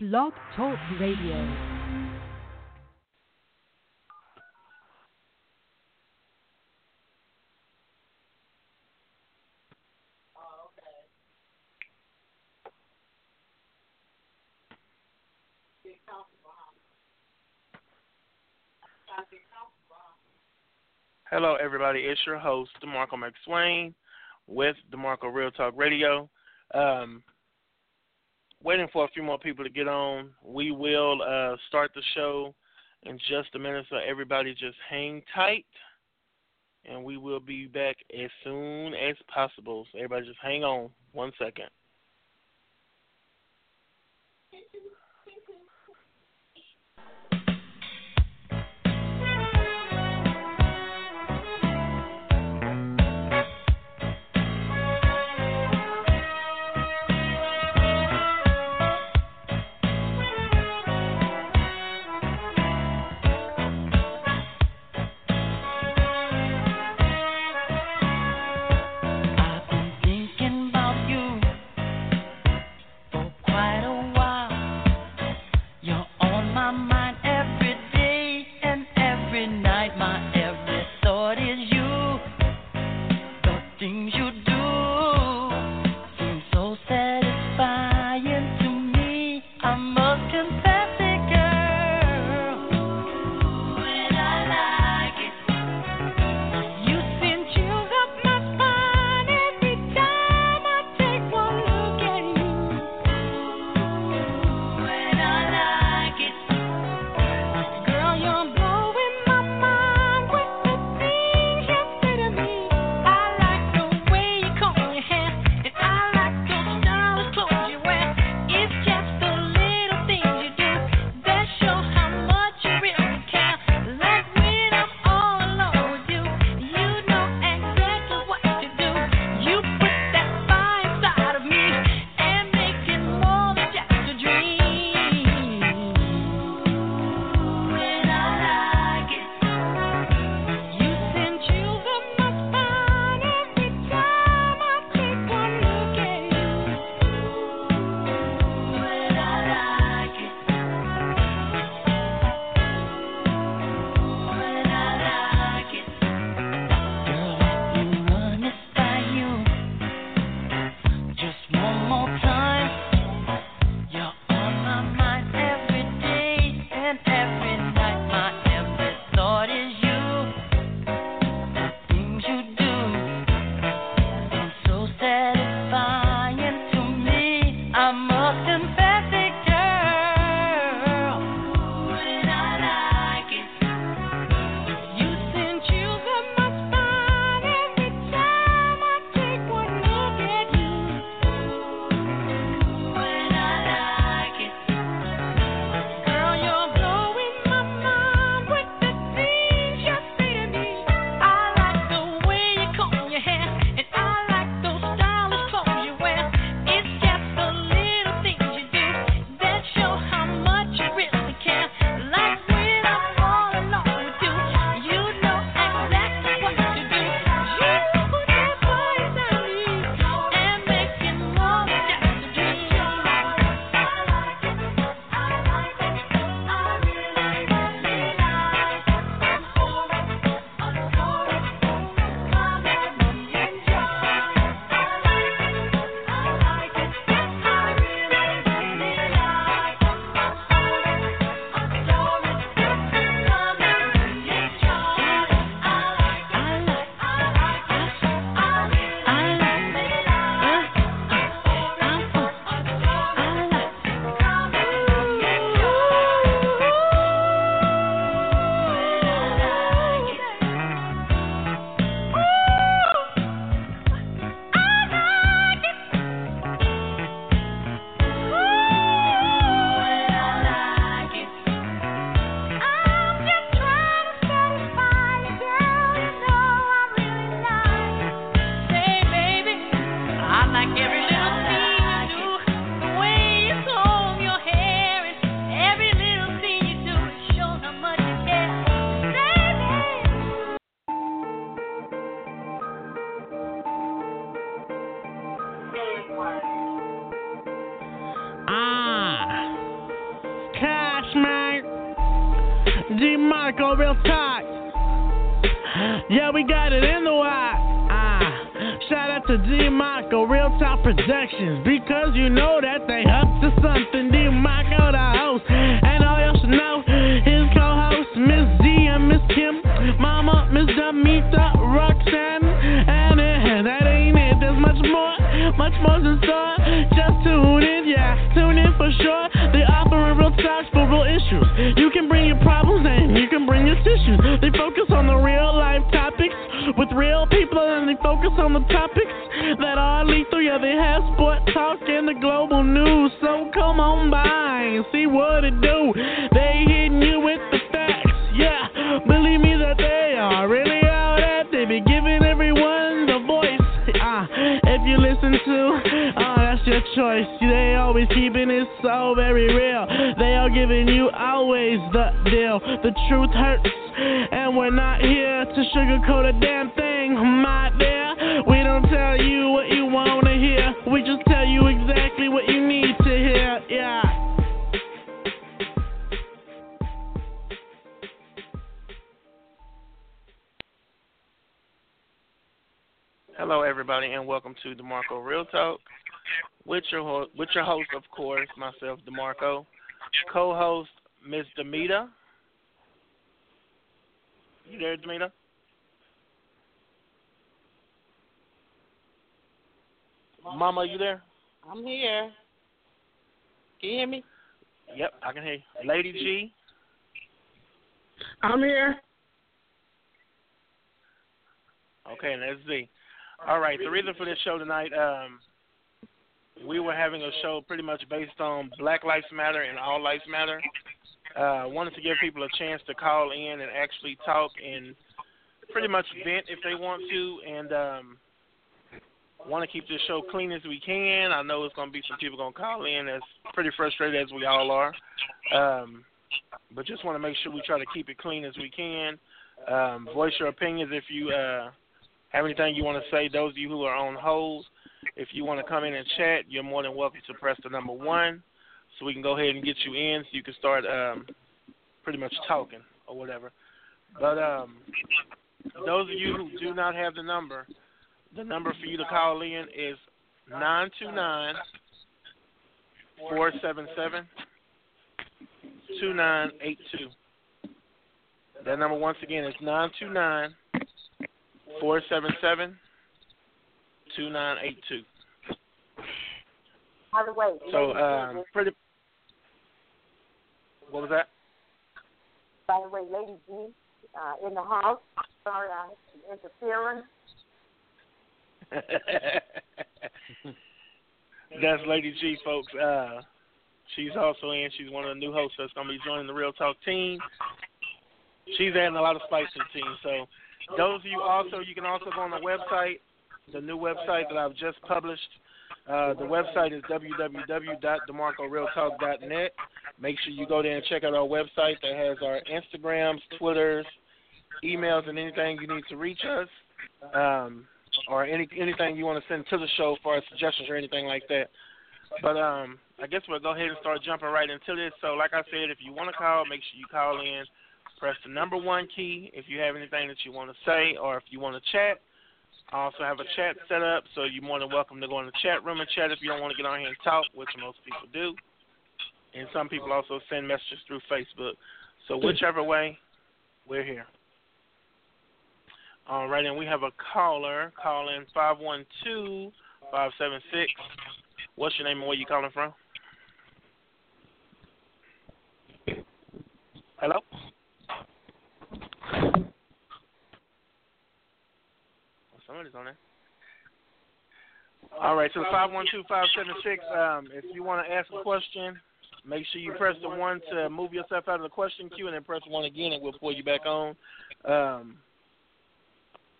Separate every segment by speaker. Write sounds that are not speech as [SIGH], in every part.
Speaker 1: Blog Talk Radio.
Speaker 2: Hello, everybody. It's your host, DeMarco McSwain, with DeMarco Real Talk Radio. Um, waiting for a few more people to get on. We will uh, start the show in just a minute, so everybody just hang tight, and we will be back as soon as possible. So everybody just hang on one second. Hello, everybody, and welcome to DeMarco Real Talk. With your ho- with your host, of course, myself, DeMarco, co-host Miss Demita. You there, Demita? Mama, you there?
Speaker 3: I'm here. Can you hear me?
Speaker 2: Yep, I can hear you. Lady G.
Speaker 3: I'm here.
Speaker 2: Okay, let's Z. All right, the reason for this show tonight, um, we were having a show pretty much based on Black Lives Matter and All Lives Matter. Uh, wanted to give people a chance to call in and actually talk and pretty much vent if they want to, and um, want to keep this show clean as we can. I know it's going to be some people going to call in that's pretty frustrated as we all are, um, but just want to make sure we try to keep it clean as we can. Um, voice your opinions if you uh, have anything you want to say. Those of you who are on hold, if you want to come in and chat, you're more than welcome to press the number one so we can go ahead and get you in so you can start um, pretty much talking or whatever. But um, those of you who do not have the number, the number for you to call in is nine two nine four seven seven two nine eight two. That number once again is nine two nine four seven seven two nine eight two.
Speaker 4: By the way,
Speaker 2: So um, pretty. What was that?
Speaker 4: by the way, Lady G, uh, in the house. Sorry, I'm interfering. [LAUGHS]
Speaker 2: That's Lady G, folks. Uh, she's also in. She's one of the new hosts that's going to be joining the Real Talk team. She's adding a lot of spice to the team. So, those of you also, you can also go on the website, the new website that I've just published. Uh, the website is www.demarcorealtalk.net. Make sure you go there and check out our website that has our Instagrams, Twitters, emails, and anything you need to reach us. Um, or any anything you want to send to the show for suggestions or anything like that. But um, I guess we'll go ahead and start jumping right into this. So, like I said, if you want to call, make sure you call in. Press the number one key if you have anything that you want to say, or if you want to chat. I also have a chat set up, so you're more than welcome to go in the chat room and chat if you don't want to get on here and talk, which most people do. And some people also send messages through Facebook. So whichever way, we're here. All right, and we have a caller. Call in 512 576. What's your name and where you calling from? Hello? Oh, Somebody's on there. All right, so 512-576, um, if you want to ask a question, make sure you press the one to move yourself out of the question queue and then press one again and we'll pull you back on. Um,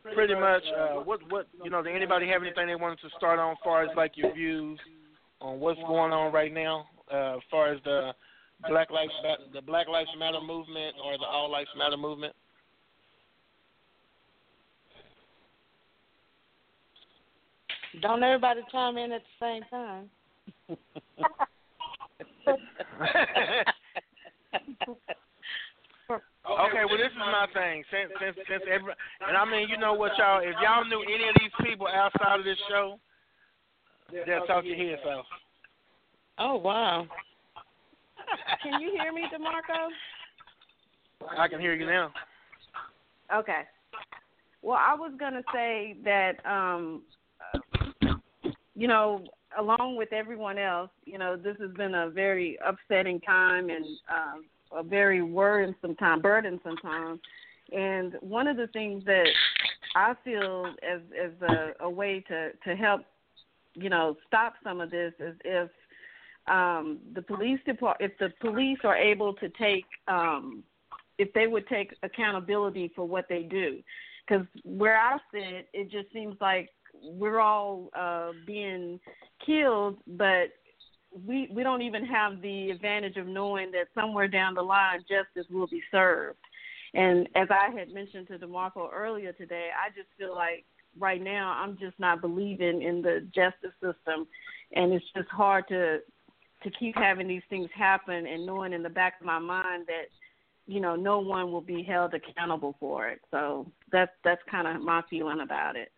Speaker 2: pretty much, uh, what, what, you know, did anybody have anything they wanted to start on as far as like your views on what's going on right now uh, as far as the Black Lives the Black Lives Matter movement or the All Lives Matter movement?
Speaker 3: Don't everybody chime in at the same time? [LAUGHS]
Speaker 2: Okay, well this is my thing. Since since since every and I mean, you know what, y'all? If y'all knew any of these people outside of this show, they'll talk your heads off.
Speaker 3: Oh wow. Can you hear me, Demarco?
Speaker 2: I can hear you now.
Speaker 3: Okay. Well, I was gonna say that, um, you know, along with everyone else, you know, this has been a very upsetting time and um, a very worrisome time, burdensome time. And one of the things that I feel as as a, a way to to help, you know, stop some of this is if um, the police depart if the police are able to take um, if they would take accountability for what they do because where I sit, it just seems like we're all uh, being killed, but we we don't even have the advantage of knowing that somewhere down the line justice will be served. And as I had mentioned to DeMarco earlier today, I just feel like right now I'm just not believing in the justice system, and it's just hard to to keep having these things happen and knowing in the back of my mind that you know no one will be held accountable for it. So that's that's kind of my feeling about it.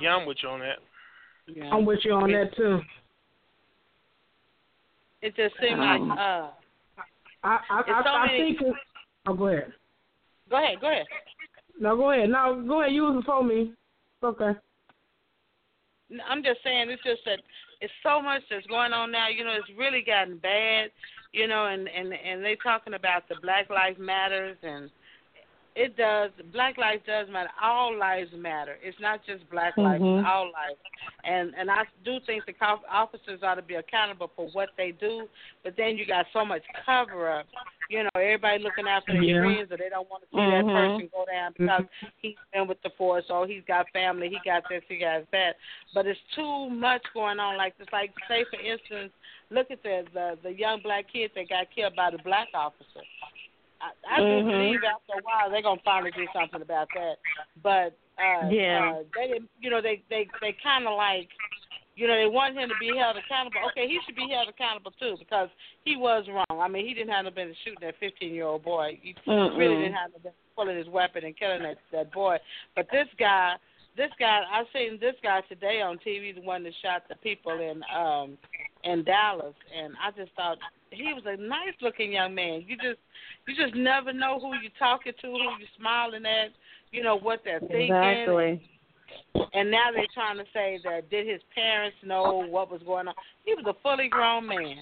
Speaker 2: Yeah, I'm with you on that.
Speaker 3: Yeah.
Speaker 5: I'm with you on that too.
Speaker 6: It just seemed
Speaker 3: Um,
Speaker 6: like uh
Speaker 5: I I
Speaker 6: It's
Speaker 5: I,
Speaker 6: so
Speaker 5: I
Speaker 6: many-
Speaker 5: think. It, oh, go ahead.
Speaker 6: go ahead, go ahead.
Speaker 5: No, go ahead. No, go ahead. You was before me. Okay.
Speaker 6: I'm just saying it's just that it's so much that's going on now. You know, it's really gotten bad. You know, and and and they talking about the Black Lives Matters and it does. Black lives does matter. All lives matter. It's not just black lives.
Speaker 3: Mhm.
Speaker 6: It's all lives. And and I do think the officers ought to be accountable for what they do. But then you got so much cover up. You know, everybody looking after their
Speaker 5: Yeah.
Speaker 6: friends, or they don't want to see that
Speaker 3: Mhm.
Speaker 6: person go down because he's been with the force, or he's got family, he got this, he got that. But it's too much going on. Like it's like, say for instance, look at the the, the young black kids that got killed by the black officer. I, I
Speaker 3: Mhm.
Speaker 6: believe after a while they're gonna finally do something about that. But uh,
Speaker 3: Yeah.
Speaker 6: uh, they didn't. You know, they they they kind of like. You know, they want him to be held accountable. Okay, he should be held accountable too because he was wrong. I mean, he didn't have no business shooting that 15 year old boy. He
Speaker 3: Mm-mm.
Speaker 6: really didn't have no business pulling his weapon and killing that that boy. But this guy, this guy, I seen this guy today on TV, the one that shot the people in um in Dallas, and I just thought he was a nice looking young man. You just you just never know who you're talking to, who you're smiling at, you know what they're thinking.
Speaker 3: Exactly.
Speaker 6: And now they're trying to say that did his parents know what was going on? He was a fully grown man.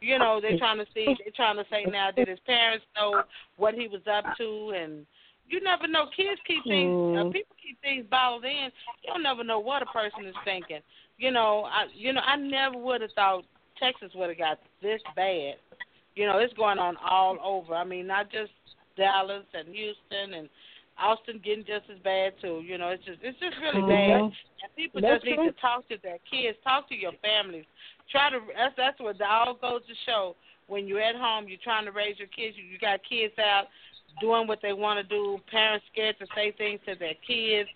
Speaker 6: You know, they're trying to see they're trying to say now did his parents know what he was up to and you never know. Kids keep things uh,
Speaker 3: Mm.
Speaker 6: people keep things bottled in. You don't never know what a person is thinking. You know, I you know, I never would have thought Texas would have got this bad. You know, it's going on all over. I mean, not just Dallas and Houston and Austin getting just as bad too. You know, it's just it's just really bad.
Speaker 3: Mhm.
Speaker 6: And people
Speaker 5: That's
Speaker 6: just need
Speaker 5: true.
Speaker 6: to talk to their kids, talk to your families. Try to that's that's what it all goes to show. When you're at home, you're trying to raise your kids. You, you got kids out doing what they want to do. Parents scared to say things to their kids.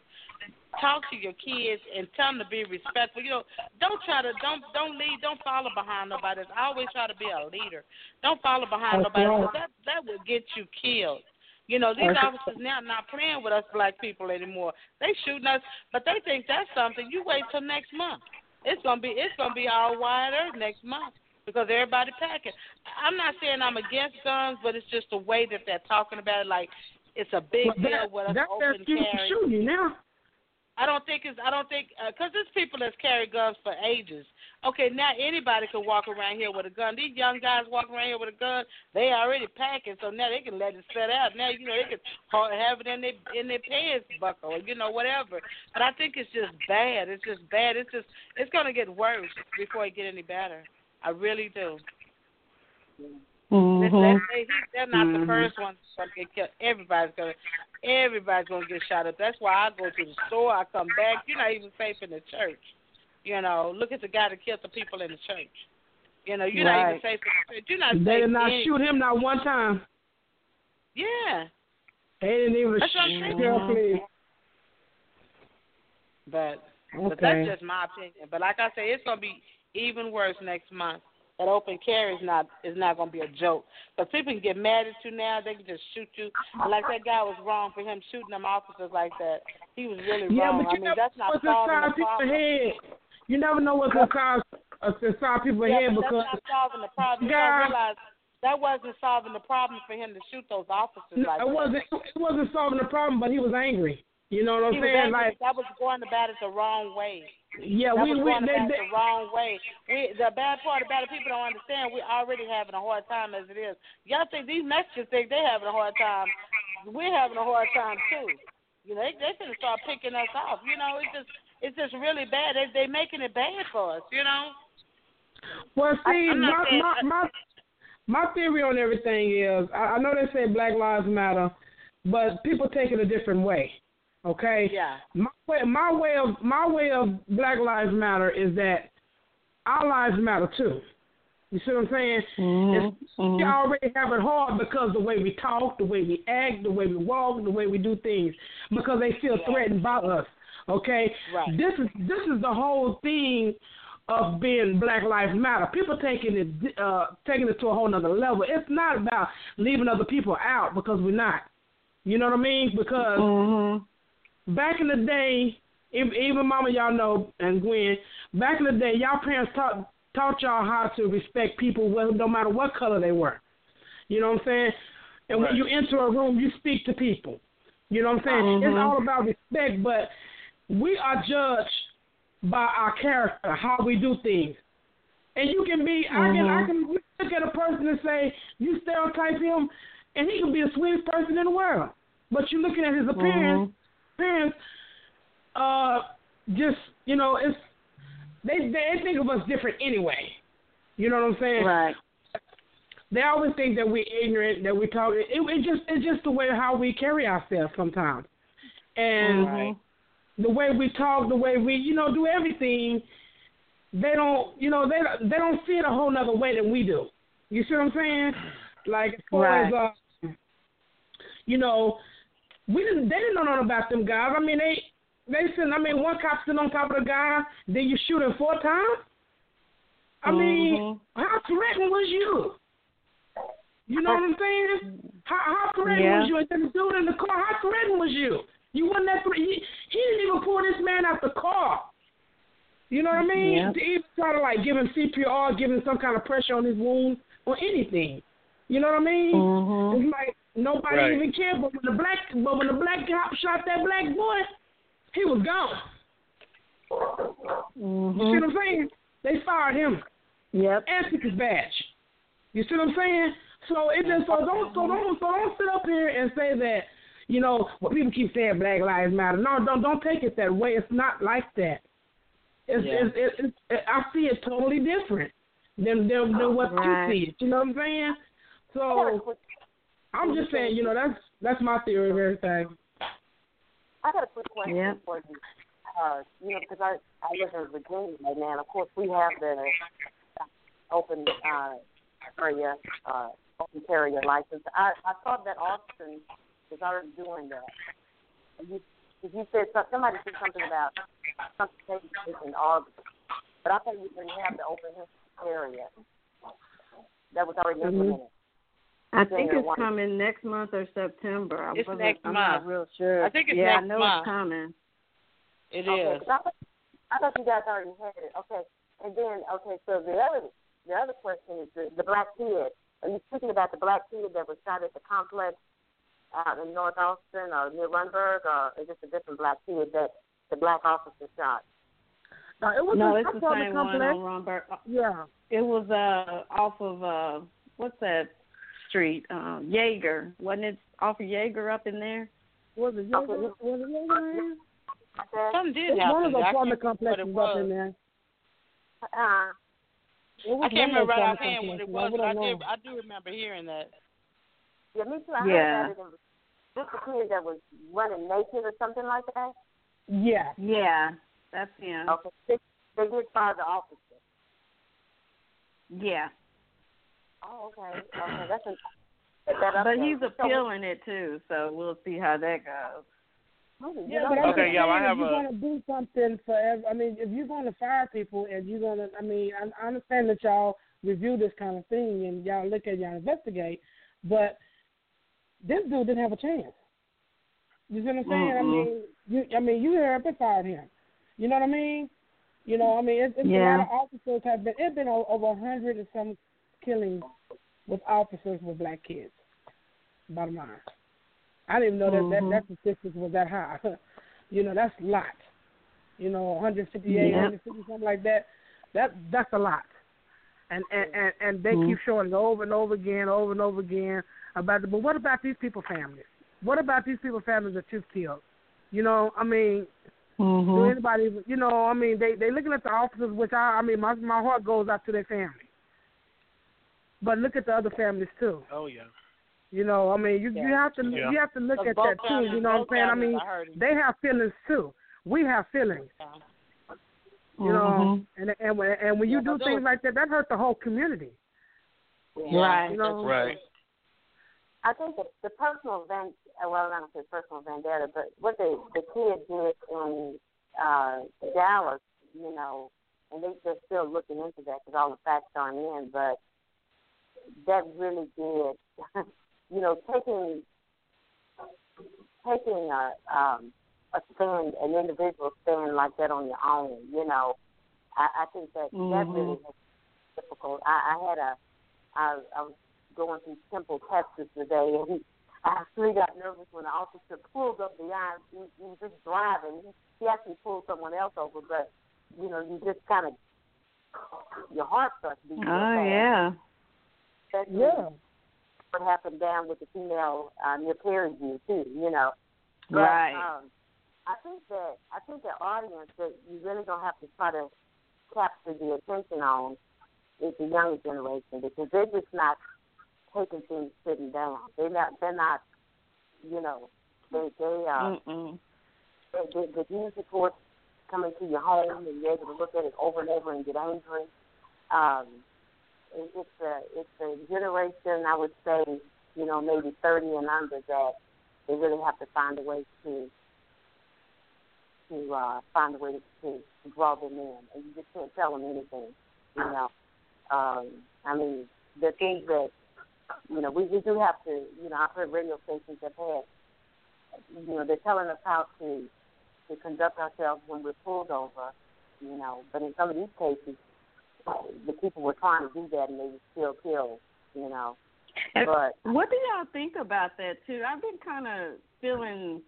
Speaker 6: Talk to your kids and tell them to be respectful. You know, don't try to don't don't lead, don't follow behind nobody. I Always try to be a leader. Don't follow behind
Speaker 5: That's
Speaker 6: nobody.
Speaker 5: right.
Speaker 6: That that will get you killed. You know, these officers now not playing with us black people anymore. They shooting us, but they think that's something. You wait till next month. It's gonna be it's gonna be all wide earth next month because everybody packing. I'm not saying I'm against guns, but it's just the way that they're talking about it. Like it's a big
Speaker 5: Well,
Speaker 6: deal with us
Speaker 5: that's
Speaker 6: open carry.
Speaker 5: shooting you now.
Speaker 6: I don't think it's. I don't think uh, because there's people that's carried guns for ages. Okay, now anybody can walk around here with a gun. These young guys walking around here with a gun, they already packing, so now they can let it set out. Now you know they can have it in their in their pants buckle, or you know whatever. But I think it's just bad. It's just bad. It's just it's gonna get worse before it get any better. I really do. Let's,
Speaker 3: Mhm.
Speaker 6: let's say they're not the
Speaker 3: Mhm.
Speaker 6: first ones gonna get killed. Everybody's gonna, everybody's gonna get shot up. That's why I go to the store. I come back. You're not even safe in the church. You know, look at the guy that killed the people in the church. You know, you're not even safe in the church. You're not
Speaker 5: They
Speaker 6: safe.
Speaker 5: did not
Speaker 6: in-
Speaker 5: shoot him not one time.
Speaker 6: Yeah,
Speaker 5: They didn't even
Speaker 6: That's what I'm
Speaker 5: shoot
Speaker 6: saying.
Speaker 5: him. please.
Speaker 6: but but
Speaker 5: Okay.
Speaker 6: that's just my opinion. But like I say, it's gonna be even worse next month. that open carry is not is not going to be a joke. Because people can get mad at you now; they can just shoot you. And like that guy was wrong for him shooting them officers like that. He was really
Speaker 5: Yeah,
Speaker 6: wrong.
Speaker 5: but you
Speaker 6: I mean, that's not solving the problem.
Speaker 5: head. You never know what's inside uh, inside people's
Speaker 6: Yeah,
Speaker 5: head because
Speaker 6: that's not solving the problem. You
Speaker 5: God-
Speaker 6: gotta realize that wasn't solving the problem for him to shoot those officers
Speaker 5: No,
Speaker 6: like
Speaker 5: it
Speaker 6: that.
Speaker 5: wasn't it wasn't solving the problem, but he was angry. You know what I'm saying?
Speaker 6: angry.
Speaker 5: Like,
Speaker 6: that was going about it the wrong way.
Speaker 5: yeah,
Speaker 6: that
Speaker 5: we
Speaker 6: was
Speaker 5: we
Speaker 6: going
Speaker 5: they,
Speaker 6: about it the wrong way. We the bad part about it, people don't understand. We're already having a hard time as it is. Y'all think these Mexicans think they having a hard time? We're having a hard time too. You know, they they finna start picking us off. You know, it's just it's just really bad. They they making it bad for us. You know.
Speaker 5: well, see,
Speaker 6: I'm
Speaker 5: my,
Speaker 6: saying-
Speaker 5: my my my theory on everything is I, I know they say Black Lives Matter, but people take it a different way. Okay.
Speaker 6: Yeah.
Speaker 5: My way, my way of my way of Black Lives Matter is that our lives matter too. You see what I'm saying? It's, We already have it hard because the way we talk, the way we act, the way we walk, the way we do things, because they feel threatened by us. Okay,
Speaker 6: Right.
Speaker 5: this is this is the whole thing of being Black Lives Matter. People taking it uh, taking it to a whole nother level. It's not about leaving other people out because we're not. You know what I mean? Because
Speaker 3: Mm-hmm.
Speaker 5: Back in the day, even, even Mama, y'all know, and Gwen, back in the day, y'all parents taught taught y'all how to respect people, well, no matter what color they were. You know what I'm saying? And when you enter a room, you speak to people. You know what I'm saying? It's mm-hmm. all about respect, but we are judged by our character, how we do things. And you can be, I can, I mm-hmm. can look at a person and say, you stereotype him, and he can be the sweetest person in the world. But you're looking at his appearance, mm-hmm. Appearance, uh, just you know, it's they they think of us different anyway. You know what I'm saying?
Speaker 3: Right.
Speaker 5: They always think that we're ignorant, that we talk. It, it just it's just the way how we carry ourselves sometimes, and
Speaker 2: Right.
Speaker 5: the way we talk, the way we you know do everything. They don't you know they they don't see it a whole nother way than we do. You see what I'm saying? Like as far
Speaker 3: Right.
Speaker 5: as uh, you know, we didn't they didn't know nothing about them guys. I mean they they said I mean one cop sitting on top of the guy, then you shoot him four times. I mean, how threatened was you? You know what I'm saying? How, how threatened
Speaker 3: Yeah.
Speaker 5: was you? And then the dude in the car, how threatened was you? You wasn't that thre- he, he didn't even pull this man out the car. You know what I mean?
Speaker 3: Yeah.
Speaker 5: To even try to like give him CPR, give him some kind of pressure on his wound or anything. You know what I mean?
Speaker 3: Mm-hmm.
Speaker 5: It's like nobody
Speaker 2: Right.
Speaker 5: even cared. But when the black, but when the black cop shot that black boy, he was gone.
Speaker 3: Mm-hmm.
Speaker 5: You see what I'm saying? They fired him
Speaker 3: Yep.
Speaker 5: and took his badge. You see what I'm saying? So it just so don't so don't so don't sit up here and say that you know well people keep saying Black Lives Matter. No, don't don't take it that way. It's not like that. It's
Speaker 6: Yeah.
Speaker 5: it's, it's, it's it, I see it totally different than than, than what
Speaker 3: Right.
Speaker 5: you see it. You know what I'm saying?
Speaker 4: I got a
Speaker 5: So
Speaker 4: quick,
Speaker 5: I'm just saying, you know, that's that's my theory of everything.
Speaker 4: I got a quick question
Speaker 3: Yeah.
Speaker 4: for you. Uh, you know, because I I live in Virginia right now, and of course we have the open uh, area, uh, open carrier license. I I thought that Austin was already doing that. You, you said somebody said something about something taking place in August, but I thought you didn't have the open area. That was already
Speaker 3: Mhm.
Speaker 4: implemented.
Speaker 3: I think it's coming next month or September. I
Speaker 6: It's
Speaker 3: wasn't,
Speaker 6: next
Speaker 3: I'm
Speaker 6: month.
Speaker 3: not real sure.
Speaker 6: I think it's
Speaker 3: yeah,
Speaker 6: next
Speaker 3: I know
Speaker 6: month.
Speaker 3: it's coming.
Speaker 6: It
Speaker 4: Okay,
Speaker 6: is.
Speaker 4: 'cause I, thought- I thought you guys already had it. Okay, and then okay, so the other the other question is the, the black kid. Are you speaking about the black kid that was shot at the complex out in North Austin or near Rundberg, or is this a different black kid that the black officer shot?
Speaker 5: No, it was
Speaker 3: No,
Speaker 5: a
Speaker 3: it's the
Speaker 5: apartment
Speaker 3: same one
Speaker 5: complex.
Speaker 3: on Rundberg.
Speaker 5: Yeah.
Speaker 3: It was uh off of uh what's that street? Um Jaeger. Wasn't it off of Jaeger up in there?
Speaker 5: Was it Jaeger? Was it Jaeger?
Speaker 4: Okay.
Speaker 6: Something did
Speaker 5: It's
Speaker 6: happen.
Speaker 5: one of the
Speaker 6: I can't
Speaker 5: apartment
Speaker 6: remember what
Speaker 5: complexes
Speaker 6: it
Speaker 5: up in
Speaker 6: was.
Speaker 5: there.
Speaker 4: Uh,
Speaker 6: I can't remember right offhand what it was, but
Speaker 5: I
Speaker 6: I
Speaker 5: don't
Speaker 6: did. I do remember hearing that.
Speaker 4: yeah, me too. I
Speaker 3: Yeah.
Speaker 4: heard that it was just a kid that was running naked or something like that.
Speaker 5: Yeah.
Speaker 3: Yeah, that's him.
Speaker 4: Okay, they, they did fire the officer.
Speaker 3: Yeah.
Speaker 4: Oh, okay. Okay, that's an, that
Speaker 3: But
Speaker 4: there.
Speaker 3: he's
Speaker 4: So-
Speaker 3: appealing it too, so we'll see how that goes.
Speaker 4: Hmm,
Speaker 5: Yeah, but I'm
Speaker 2: Okay,
Speaker 5: just
Speaker 2: y'all, I have
Speaker 5: if you're
Speaker 2: a-
Speaker 5: going to do something for, ev- I mean, if you're going to fire people and you're going to, I mean, I, I understand that y'all review this kind of thing and y'all look at y'all investigate. But this dude didn't have a chance. You see what I'm saying? I
Speaker 3: Mm-mm.
Speaker 5: mean, you I mean you amplified him. You know what I mean? You know, I mean, it's, it's
Speaker 3: Yeah.
Speaker 5: a lot of officers have been. It's been over a hundred and some killings with officers with black kids. Bottom line, I didn't know that
Speaker 3: Mhm.
Speaker 5: that that statistic was that high. [LAUGHS] you know, that's a lot. You know, 158,
Speaker 3: Yeah.
Speaker 5: 150, something like that. That that's a lot. And and and, and they
Speaker 3: Mhm.
Speaker 5: keep showing it over and over again, over and over again about the. But what about these people families? What about these people families that you've killed? You know, I mean, do
Speaker 3: Mhm.
Speaker 5: anybody? You know, I mean, they they looking at the officers, which I I mean, my my heart goes out to their family. But look at the other families too.
Speaker 2: Oh yeah.
Speaker 5: You know, I mean, you you have to
Speaker 2: Yeah.
Speaker 5: you have to look at
Speaker 6: both
Speaker 5: that too. You know what I'm
Speaker 6: both
Speaker 5: saying? I mean,
Speaker 6: are hurting.
Speaker 5: they have feelings too. We have feelings. You know,
Speaker 3: Mhm.
Speaker 5: and and when and when you do things like that, that hurts the whole community.
Speaker 3: Right.
Speaker 5: You know,
Speaker 2: Right.
Speaker 4: I think the, the personal event, uh, well, I don't say personal vendetta, but what the the kid did in uh, Dallas, you know, and they, they're still looking into that because all the facts aren't in, but that really did, [LAUGHS] you know, taking taking a um, a stand, an individual stand like that on your own, you know, I, I think that that
Speaker 3: Mhm.
Speaker 4: really is difficult. I, I had a, I, I was going through Temple, Texas today, and I actually got nervous when the officer pulled up the aisle. He, he was just driving. He, he actually pulled someone else over, but you know, you just kind of your heart starts beating.
Speaker 3: Oh
Speaker 4: fast.
Speaker 3: yeah.
Speaker 4: Especially
Speaker 5: yeah.
Speaker 4: what happened down with the female uh, near Prairie View too. You know, but,
Speaker 3: Right.
Speaker 4: Um, I think that I think the audience that you really don't have to try to capture the attention on is the younger generation because they're just not taking things sitting down. They're not. They're not. You know, they they uh,
Speaker 3: Mm-mm.
Speaker 4: the, the, news reports coming to your home and you're able to look at it over and over and get angry. Um, it's a it's a generation I would say you know maybe thirty and under that they really have to find a way to to uh, find a way to, to draw them in, and you just can't tell them anything. You know, um, I mean the things that you know we we do have to you know I've heard radio stations have had you know they're telling us how to to conduct ourselves when we're pulled over, you know. But in some of these cases, the people were trying to do that and they were still killed, you know.
Speaker 3: And
Speaker 4: But
Speaker 3: What do y'all think about that too? I've been kind of feeling,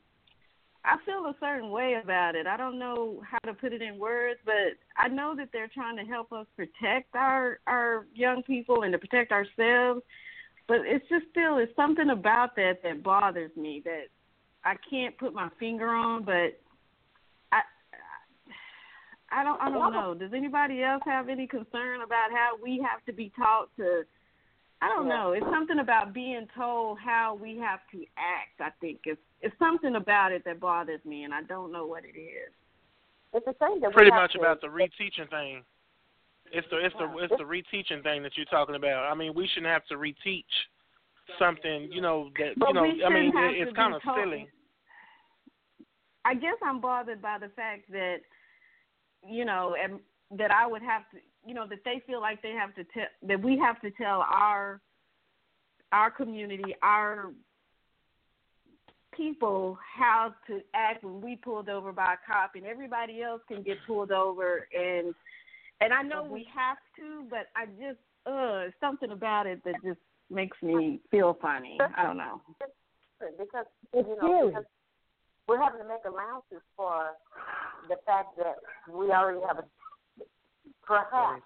Speaker 3: I feel a certain way about it. I don't know how to put it in words, but I know that they're trying to help us protect our our young people and to protect ourselves. But it's just still, it's something about that that bothers me that I can't put my finger on. But I don't, I don't know. Does anybody else have any concern about how we have to be taught to? I don't know. It's something about being told how we have to act. I think it's it's something about it that bothers me, and I don't know what it is.
Speaker 4: it's the same that we
Speaker 2: Pretty
Speaker 4: have
Speaker 2: much
Speaker 4: to,
Speaker 2: about the [LAUGHS] reteaching thing. It's the it's the it's the reteaching thing that you're talking about. I mean, we shouldn't have to reteach something, you know, that
Speaker 3: But
Speaker 2: you know,
Speaker 3: we
Speaker 2: I mean,
Speaker 3: shouldn't have
Speaker 2: it,
Speaker 3: to
Speaker 2: it's
Speaker 3: be
Speaker 2: kind of silly.
Speaker 3: I guess I'm bothered by the fact that, you know, and that I would have to, you know, that they feel like they have to tell that we have to tell our our community, our people how to act when we pulled over by a cop, and everybody else can get pulled over, and and I know we have to, but I just, uh, something about it that just makes me feel funny. I don't know.
Speaker 4: because you know because we're having to make allowances for the fact that we already have a perhaps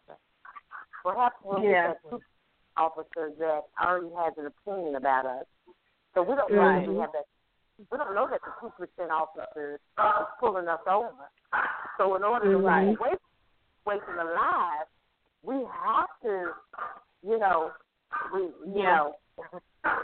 Speaker 4: perhaps we'll
Speaker 3: Yeah.
Speaker 4: get that officer that already has an opinion about us. So we don't know
Speaker 3: Right.
Speaker 4: that we have that we don't know that the two percent officer is pulling us over. So in order to
Speaker 3: Right.
Speaker 4: keep away wasting a life, we have to, you know, we you
Speaker 3: Yeah.
Speaker 4: know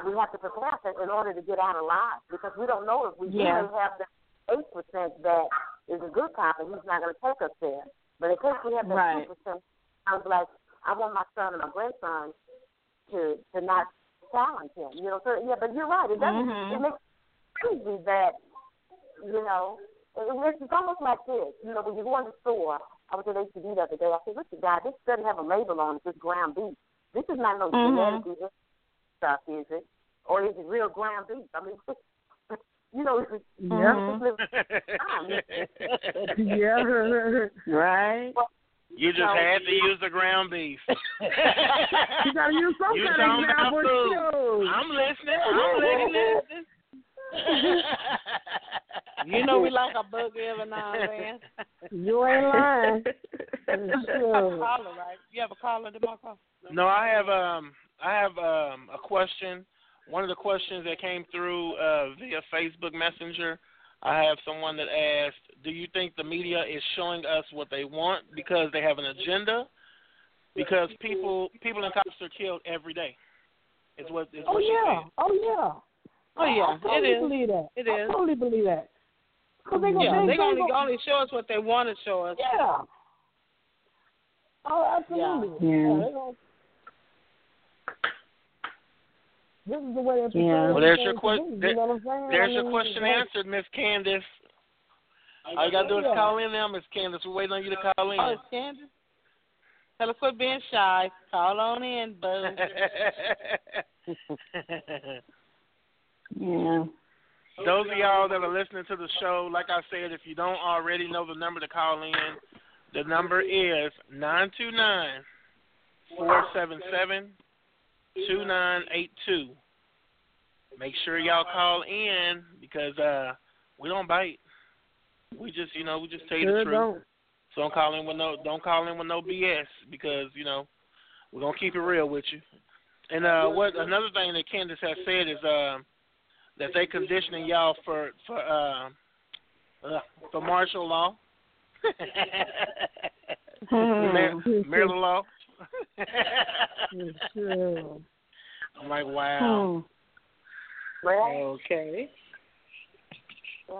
Speaker 4: we have to prepare ourselves in order to get out alive because we don't know if we
Speaker 3: Yeah.
Speaker 4: really have the eight percent that is a good cop and he's not going to take us there. But in case we have that
Speaker 3: Right.
Speaker 4: two percent, I was like, I want my son and my grandson to to not challenge him. You know, so yeah, but you're right. It doesn't.
Speaker 3: Mhm.
Speaker 4: It makes it crazy that you know it, it's almost like this. You know, when you go in the store I was at HEB the other day. I said, look, the guy, this doesn't have a label on it. It's ground beef. This is not no
Speaker 3: Mhm.
Speaker 4: genetically stuff, is it? Or is it real ground beef? I mean, [LAUGHS] you know, it's,
Speaker 5: Yeah.
Speaker 4: it's [LAUGHS]
Speaker 5: yeah. [LAUGHS]
Speaker 3: Right.
Speaker 2: You just had to use the ground beef.
Speaker 5: you gotta use some
Speaker 2: You
Speaker 5: kind of
Speaker 2: about
Speaker 5: example.
Speaker 2: food.
Speaker 5: Shoot.
Speaker 2: I'm listening. I'm listening.
Speaker 6: you know we like a boogie every now and then.
Speaker 5: You ain't lying. Sure.
Speaker 6: Caller, right? You have a caller, DeMarco?
Speaker 2: No, I have um I have um a question. One of the questions that came through uh via Facebook Messenger, I have someone that asked, "Do you think the media is showing us what they want because they have an agenda? Because people people in cops are killed every day." Is what is
Speaker 5: Oh
Speaker 2: what she
Speaker 5: yeah. Oh yeah.
Speaker 6: Oh yeah,
Speaker 5: I totally
Speaker 6: it is.
Speaker 5: believe that.
Speaker 6: It
Speaker 5: I totally believe that. Cause they gonna,
Speaker 6: Yeah,
Speaker 5: they,
Speaker 6: they only
Speaker 5: gonna,
Speaker 6: only show us what they want to show us.
Speaker 5: Yeah. Oh, absolutely.
Speaker 3: Yeah. Yeah.
Speaker 5: they gonna- This is the way they're
Speaker 3: Yeah.
Speaker 2: Well, there's your
Speaker 5: supposed
Speaker 2: que-
Speaker 5: to be,
Speaker 2: there-
Speaker 5: You know what I'm?
Speaker 2: There's your question
Speaker 5: that's-
Speaker 2: answered, Miss Candace. All you gotta do is call in now, Miss Candace. We're waiting on you to call in.
Speaker 6: Oh, it's Candace. Tell her quit being shy. Call on in, boo. [LAUGHS] [LAUGHS]
Speaker 3: Yeah.
Speaker 2: Those of y'all that are listening to the show, like I said, if you don't already know the number to call in, the number is nine two nine four seven seven two nine eight two. Make sure y'all call in because uh we don't bite. We just you know, we just tell you the truth. So don't call in with no don't call in with no BS because, you know, we're gonna keep it real with you. And uh what another thing that Candace has said is um that they conditioning y'all for for uh, uh for martial law. [LAUGHS] [LAUGHS] Mar- marital law.
Speaker 5: Sure. [LAUGHS]
Speaker 2: I'm like, wow.
Speaker 4: well,
Speaker 6: Okay.
Speaker 4: yeah.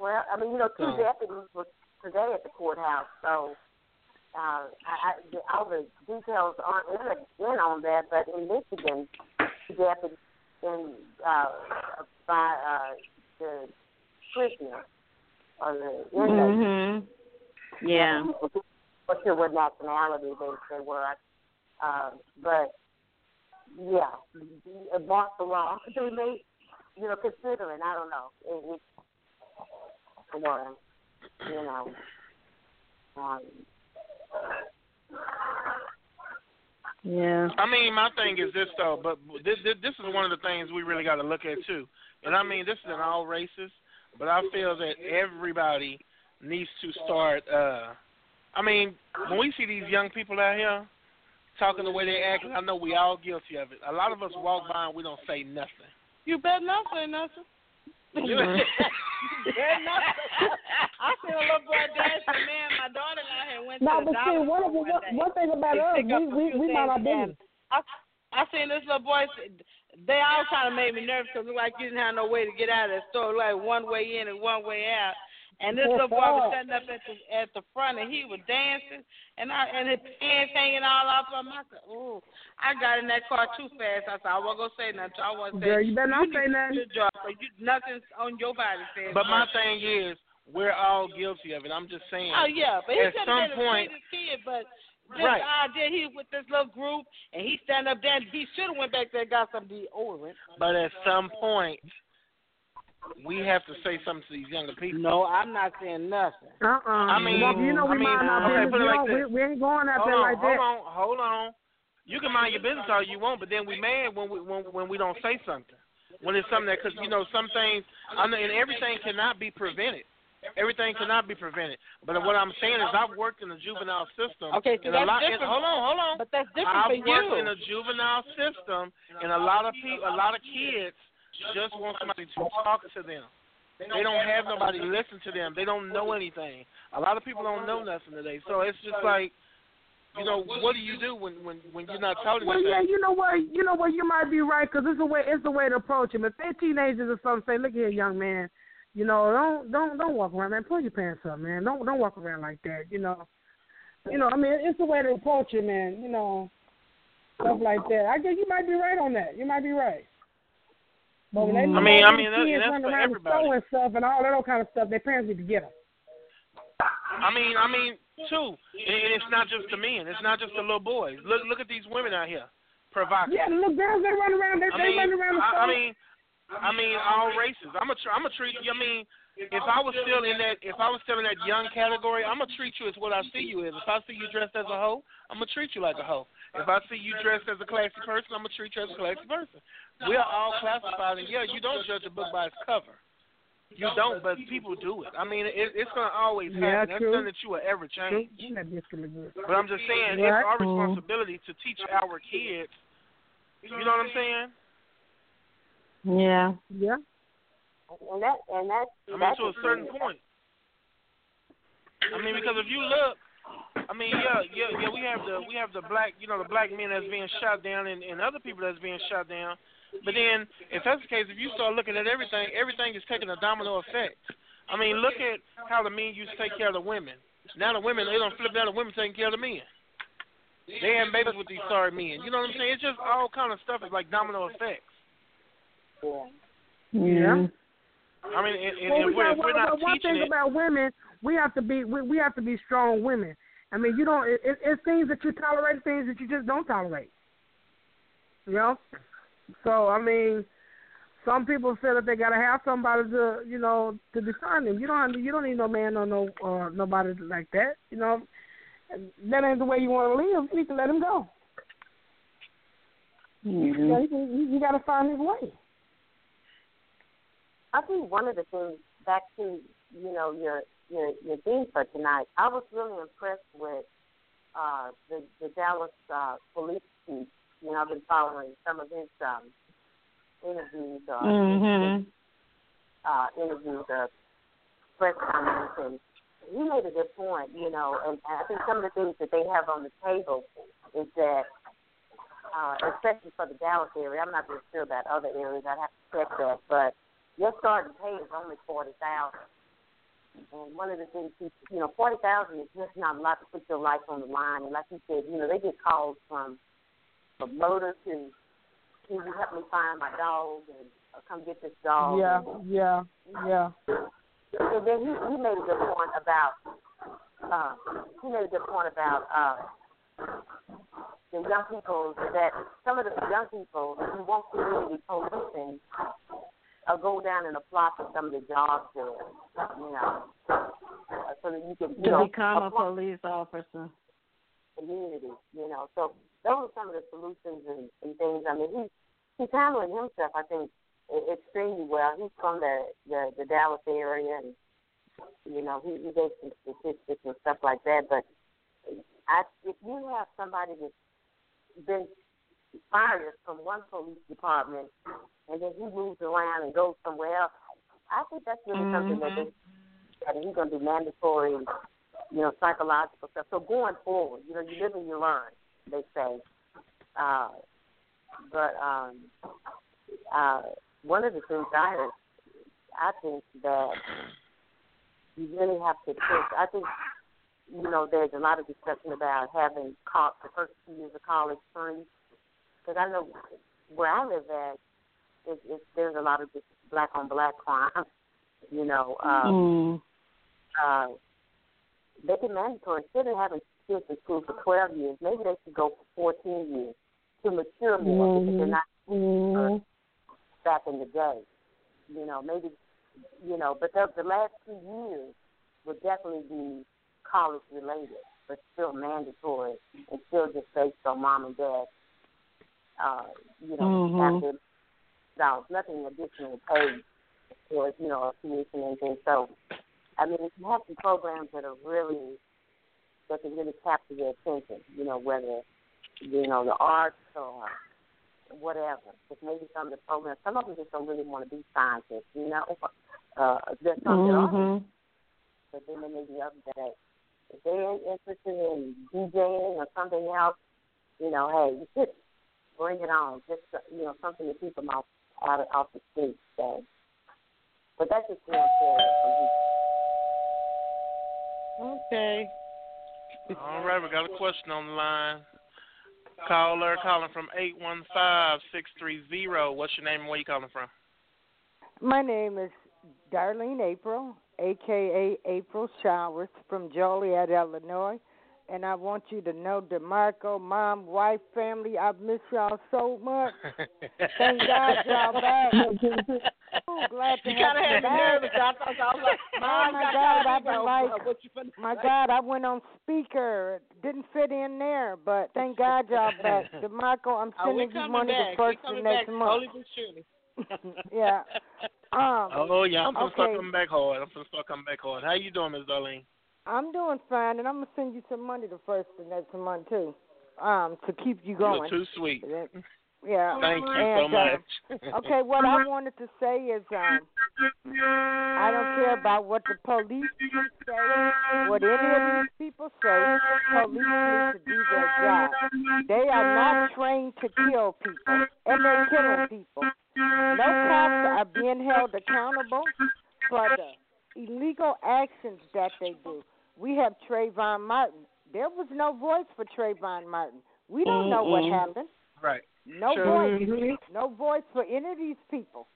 Speaker 4: Well, I mean, you know, two
Speaker 2: So-
Speaker 4: deputies were today at the courthouse, so uh, I, I, all the details aren't in, in on that. But in Michigan, two deputies in uh, by uh, the prisoner or the inmate.
Speaker 3: Mhm. Yeah.
Speaker 4: Not sure what nationality they, they were, uh, but yeah, martial law. They may, you know, considering I don't know, it, it, or you know, um,
Speaker 3: Yeah.
Speaker 2: I mean, my thing is this though, but this this, this is one of the things we really got to look at too. And I mean, this is in all races, but I feel that everybody needs to start. uh I mean, when we see these young people out here talking the way they act, I know we all guilty of it. A lot of us walk by and we don't say nothing.
Speaker 6: You better not say nothing. [LAUGHS]
Speaker 2: You-
Speaker 6: better not [LAUGHS] say I seen a little boy dancing, man. My daughter and I had went
Speaker 5: No,
Speaker 6: to the
Speaker 5: but see,
Speaker 6: dollar
Speaker 5: one,
Speaker 6: store
Speaker 5: of the,
Speaker 6: one
Speaker 5: one,
Speaker 6: day.
Speaker 5: one thing about
Speaker 6: They
Speaker 5: us, we we, we mind our
Speaker 6: things and
Speaker 5: business.
Speaker 6: I, I seen this little boy. They all kind of made me nervous because it looked like you didn't have no way to get out of the store. It looked like one way in and one way out. And this little boy was standing up at the at the front and he was dancing and I and his pants hanging all off of him. I said, "Ooh!" I got in that car too fast. I said, "I wasn't gonna say nothing." I wasn't
Speaker 5: Girl,
Speaker 6: say.
Speaker 5: you better not say
Speaker 6: need
Speaker 5: nothing.
Speaker 6: to drop, but you nothing's on your body. Says
Speaker 2: But my thing is, we're all guilty of it. I'm just saying.
Speaker 6: Oh yeah, but he
Speaker 2: At
Speaker 6: could
Speaker 2: some
Speaker 6: have been
Speaker 2: point-
Speaker 6: a kid, but just
Speaker 2: Right.
Speaker 6: the idea he with this little group and he stand up there, he should have went back there and got some deodorant.
Speaker 2: But at some point, we have to say something to these younger people.
Speaker 6: No, I'm not saying nothing.
Speaker 5: Uh-uh.
Speaker 2: I mean-
Speaker 5: Well, you know we
Speaker 2: I mean,
Speaker 5: mind our
Speaker 2: okay,
Speaker 5: business.
Speaker 2: put
Speaker 5: we,
Speaker 2: like
Speaker 5: don't-
Speaker 2: this.
Speaker 5: we, we ain't going out
Speaker 2: hold
Speaker 5: there
Speaker 2: on,
Speaker 5: like
Speaker 2: hold
Speaker 5: that.
Speaker 2: on, hold on. You can mind your business all you want, but then we mad when we when when we don't say something. When it's something that, because you know, some things, I know, and everything cannot be prevented. Everything cannot be prevented. But what I'm saying is, I've worked in the juvenile system.
Speaker 6: Okay, so
Speaker 2: and a
Speaker 6: that's
Speaker 2: lot, and,
Speaker 6: different.
Speaker 2: hold on, hold on.
Speaker 6: But that's different
Speaker 2: I've
Speaker 6: for
Speaker 2: worked in a juvenile system, and a lot of people, a lot of kids, just want somebody to talk to them. They don't have nobody to listen to them. They don't know anything. A lot of people don't know nothing today. So it's just like, you know, what do you do when when when you're not told
Speaker 5: Well, yeah, you know what? You know what? You might be right because it's a way. It's a way to approach them. If they're teenagers or something, say, "Look here, young man, you know, don't don't don't walk around, man. Pull your pants up, man. Don't don't walk around like that. You know, you know. I mean, it's a way to approach it, man. You know, stuff like that. I guess you might be right on that. You might be right. But when they
Speaker 2: mm.
Speaker 5: I
Speaker 2: mean- I mean, that-
Speaker 5: kids
Speaker 2: that's for everybody.
Speaker 5: and stuff and all that kind of stuff, their parents need to get them.
Speaker 2: I mean, I mean, too. And it's not just the men. It's not just the little boys. Look look at these women out here, provocative.
Speaker 5: Yeah, the little girls they run around. They,
Speaker 2: I
Speaker 5: they run around the
Speaker 2: I, I mean, I mean, all races. I'm a, tr- I'm a treat. I mean, if I was still in that, if I was still in that young category, I'm gonna treat you as what I see you as. If I see you dressed as a hoe, I'm gonna treat you like a hoe. If I see you dressed as a classy person, I'm gonna treat you as a classy person. We are all classified, and yeah, you don't judge a book by its cover. You don't, but people do it. I mean, it, it's gonna always
Speaker 5: Yeah,
Speaker 2: happen. That's nothing that you will ever change.
Speaker 5: True. That biscuit look good.
Speaker 2: But I'm just saying,
Speaker 5: Right.
Speaker 2: it's our responsibility to teach our kids. You know what I'm saying?
Speaker 3: Yeah.
Speaker 5: Yeah.
Speaker 4: And that and that
Speaker 2: I mean,
Speaker 4: that's
Speaker 2: to a certain point. I mean, because if you look, I mean, yeah, yeah, yeah, we have the we have the black, you know, the black men that's being shot down, and, and other people that's being shot down. But then, if that's the case, if you start looking at everything, everything is taking a domino effect. I mean, look at how the men used to take care of the women. Now the women, they don't flip down the women taking care of the men. They having babies with these sorry men. You know what I'm saying? It's just all kind of stuff. It's like domino effects.
Speaker 4: yeah.
Speaker 5: Yeah.
Speaker 2: I mean, and, and,
Speaker 5: Well,
Speaker 2: and
Speaker 5: we
Speaker 2: we're,
Speaker 5: got,
Speaker 2: if we're
Speaker 5: well, one
Speaker 2: teaching
Speaker 5: thing
Speaker 2: it.
Speaker 5: about women, we have to be we, we have to be strong women. I mean, you don't. It, it, it's things that you tolerate, things that you just don't tolerate. You know. So I mean, some people feel that they gotta have somebody to, you know, to define them. You don't. have, You don't need no man or no uh, nobody like that. You know. That ain't the way you want to live. You need to let him go.
Speaker 3: Mm-hmm.
Speaker 5: You, know, you, you got to find his way.
Speaker 4: I think one of the things back to you know your your your theme for tonight. I was really impressed with uh, the the Dallas uh, police chief. You know, I've been following some of his um, interviews or
Speaker 3: Mhm.
Speaker 4: uh, interviews or press comments, and he made a good point. You know, and I think some of the things that they have on the table is that. Uh, especially for the Dallas area, I'm not really sure about other areas. I'd have to check that, but your starting pay is only forty thousand. And one of the things, he, you know, forty thousand is just not a lot to put your life on the line. And like you said, you know, they get calls from from murder to, can you help me find my dog and uh, come get this dog?
Speaker 5: Yeah,
Speaker 4: And,
Speaker 5: yeah, yeah.
Speaker 4: and then he, he made a good point about, uh, he made a good point about uh, the young people that some of the young people who want community policing uh, go down and apply for some of the jobs there, you know, uh, so that you can you
Speaker 3: To
Speaker 4: know,
Speaker 3: become a police officer.
Speaker 4: community, you know. So those are some of the solutions and, and things. I mean, he's he's handling himself, I think, extremely well. He's from the the, the Dallas area, and you know, he, he gave some statistics and stuff like that. But I, if you have somebody that's been fired from one police department and then he moves around and goes somewhere else, I think that's really something that, they, that he's going to do mandatory, you know, psychological stuff. So going forward, you know, you live and you learn, they say. Uh, but um, uh, one of the things I, I think that you really have to think. I think you know there's a lot of discussion about having co- the first two years of college free. Because I know where I live at, is, is there's a lot of just black on black crime. [LAUGHS] You know, um,
Speaker 3: Mm.
Speaker 4: uh, they can mandatory instead of having kids in school for 12 years, maybe they should go for 14 years to mature more because they're not
Speaker 3: Mhm.
Speaker 4: back in the day. You know, maybe, you know, but the, the last two years would definitely be college related, but still mandatory and still just based on mom and dad. Uh, you know,
Speaker 3: Mhm.
Speaker 4: after dollars, nothing additional paid for you know tuition and things. So, I mean, you have some programs that are really that can really capture their attention. You know, whether you know the arts or whatever. Because maybe some of the programs, some of them just don't really want to be scientists. You know, [LAUGHS] uh, there's some that are, but then there may be others that if they're interested in DJing or something else, you know, hey, just bring it on. Just you know, something to keep them off out of off the street. So, but that's just going forward from
Speaker 6: Okay.
Speaker 2: All right, we got a question on the line. Caller calling from eight one five six three zero. What's your name and where you calling from?
Speaker 7: My name is Darlene April, aka April Showers from Joliet, Illinois. And I want you to know, DeMarco, mom, wife, family, I miss y'all so much. Thank God y'all back. [LAUGHS] Ooh, glad to
Speaker 6: You
Speaker 7: have
Speaker 6: gotta
Speaker 7: you
Speaker 6: have me
Speaker 7: back.
Speaker 6: nervous. I thought I was like,
Speaker 7: Oh
Speaker 6: Mom,
Speaker 7: my God, I've been like,
Speaker 6: what you finna
Speaker 7: my. God, I went on speaker. Didn't fit in there, but thank God y'all back. [LAUGHS] DeMarco, I'm
Speaker 6: Oh,
Speaker 7: sending you money
Speaker 6: back.
Speaker 7: the first
Speaker 6: we
Speaker 7: of next
Speaker 6: back
Speaker 7: month.
Speaker 6: slowly but. [LAUGHS]
Speaker 7: Yeah. Um,
Speaker 2: Oh yeah, I'm gonna start coming back hard. I'm gonna start coming back hard. How you doing, Miss Darlene?
Speaker 7: I'm doing fine, and I'm gonna send you some money the first of next month too, um, to keep you
Speaker 2: You're
Speaker 7: going.
Speaker 2: too sweet.
Speaker 7: Yeah.
Speaker 2: Thank you
Speaker 7: and,
Speaker 2: so much.
Speaker 7: Uh, [LAUGHS] okay, what I wanted to say is, um, I don't care about what the police say, what any of these people say. Police need to do their job. They are not trained to kill people, and they're killing people. No cops are being held accountable for the illegal actions that they do. We have Trayvon Martin. There was no voice for Trayvon Martin. We don't know what happened.
Speaker 2: Right.
Speaker 7: No
Speaker 2: Sure.
Speaker 7: voice.
Speaker 5: Mhm.
Speaker 7: No voice for any of these people.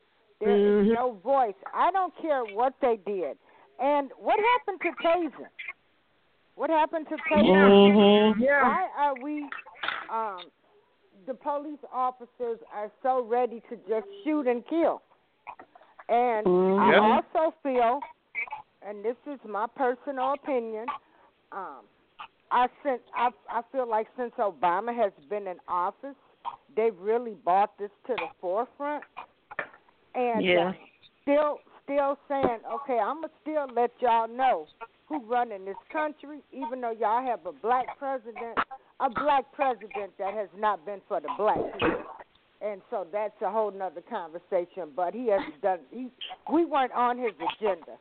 Speaker 7: There is
Speaker 5: Mhm.
Speaker 7: no voice. I don't care what they did. And what happened to Taser? What happened to Taser?
Speaker 6: Mm-hmm.
Speaker 5: Yeah.
Speaker 7: Why are we um the police officers are so ready to just shoot and kill? And I also feel and this is my personal opinion, um I since I I feel like since Obama has been in office, they've really brought this to the forefront. And
Speaker 6: Yeah.
Speaker 7: uh, still still saying, okay, I'm gonna still let y'all know who running this country, even though y'all have a black president, a black president that has not been for the black people. And so that's a whole nother conversation. But he has done. He we weren't on his agenda,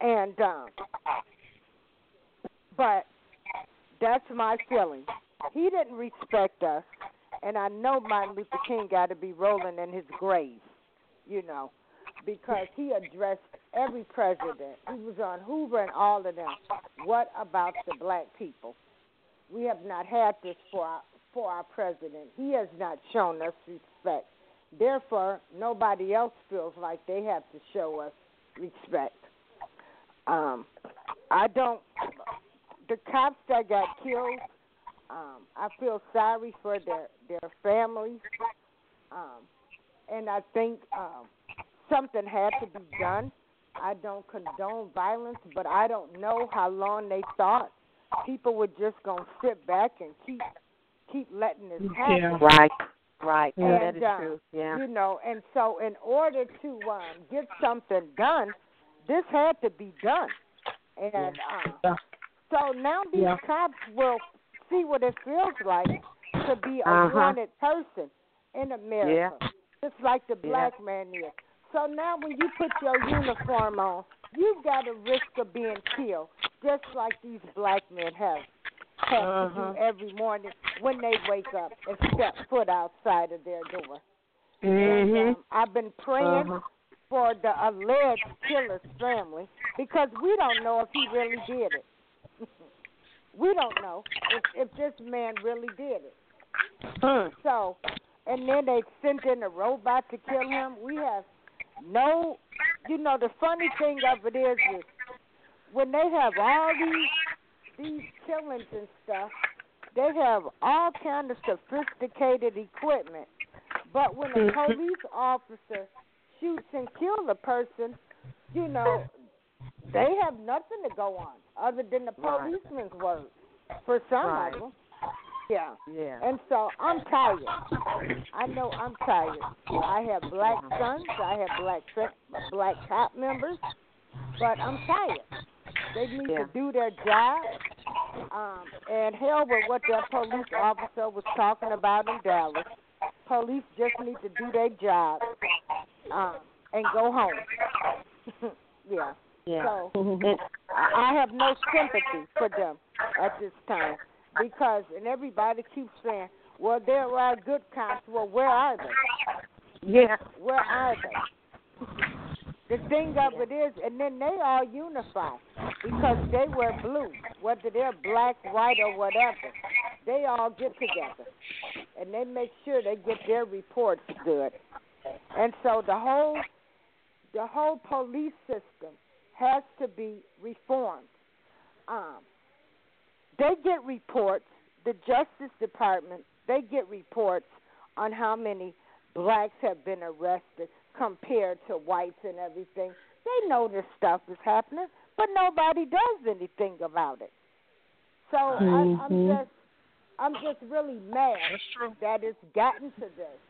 Speaker 7: and um, but that's my feeling. He didn't respect us, and I know Martin Luther King got to be rolling in his grave, you know, because he addressed every president. He was on Hoover and all of them. What about the black people? We have not had this for our, for our president. He has not shown us respect. Therefore, nobody else feels like they have to show us respect. Um, I don't. The cops that got killed, um, I feel sorry for their their families, um, and I think um, something had to be done. I don't condone violence, but I don't know how long they thought people were just gonna sit back and keep keep letting this happen.
Speaker 5: Yeah.
Speaker 4: Right. Right.
Speaker 7: And,
Speaker 4: that is
Speaker 7: uh,
Speaker 4: true. Yeah.
Speaker 7: You know, and so in order to um, get something done, this had to be done. And um,
Speaker 5: Yeah.
Speaker 7: so now these
Speaker 5: Yeah.
Speaker 7: cops will see what it feels like to be a
Speaker 4: Uh-huh.
Speaker 7: wanted person in America, just like the
Speaker 4: Yeah.
Speaker 7: black man is. So now when you put your uniform on, you've got a risk of being killed, just like these black men have have
Speaker 4: Uh-huh.
Speaker 7: to do every morning when they wake up and step foot outside of their door. And,
Speaker 5: Mhm.
Speaker 7: um, I've been praying
Speaker 4: Uh-huh.
Speaker 7: For the alleged killer's family because we don't know if he really did it. [LAUGHS] we don't know if if this man really did it.
Speaker 4: Hmm.
Speaker 7: So, and then they sent in a robot to kill him. We have no, you know, the funny thing of it is, is when they have all these these killings and stuff, they have all kind of sophisticated equipment. But when a police officer shoots and kills a person, you know, [LAUGHS] they have nothing to go on other than the
Speaker 4: Right.
Speaker 7: policeman's word for some
Speaker 4: Right.
Speaker 7: of them. Yeah.
Speaker 4: Yeah.
Speaker 7: And so I'm tired. I know I'm tired. I have black sons. I have black black cop members, but I'm tired. They need
Speaker 4: Yeah.
Speaker 7: to do their job. Um, and hell with what that police officer was talking about in Dallas. Police just need to do their job um, and go home. [LAUGHS] yeah.
Speaker 4: Yeah.
Speaker 7: So
Speaker 4: And,
Speaker 7: I I have no sympathy for them at this time because, and everybody keeps saying, well, there are good cops. Well, where are they?
Speaker 4: yeah.
Speaker 7: Where are they? The thing of it is, and then they all unify because they wear blue, whether they're black, white, or whatever. They all get together and they make sure they get their reports good. And so the whole, the whole police system has to be reformed. Um, they get reports. The Justice Department they get reports on how many blacks have been arrested compared to whites and everything. They know this stuff is happening, but nobody does anything about it. So I, I'm
Speaker 2: Mhm.
Speaker 7: just, I'm just really mad
Speaker 2: That's true.
Speaker 7: that it's gotten to this.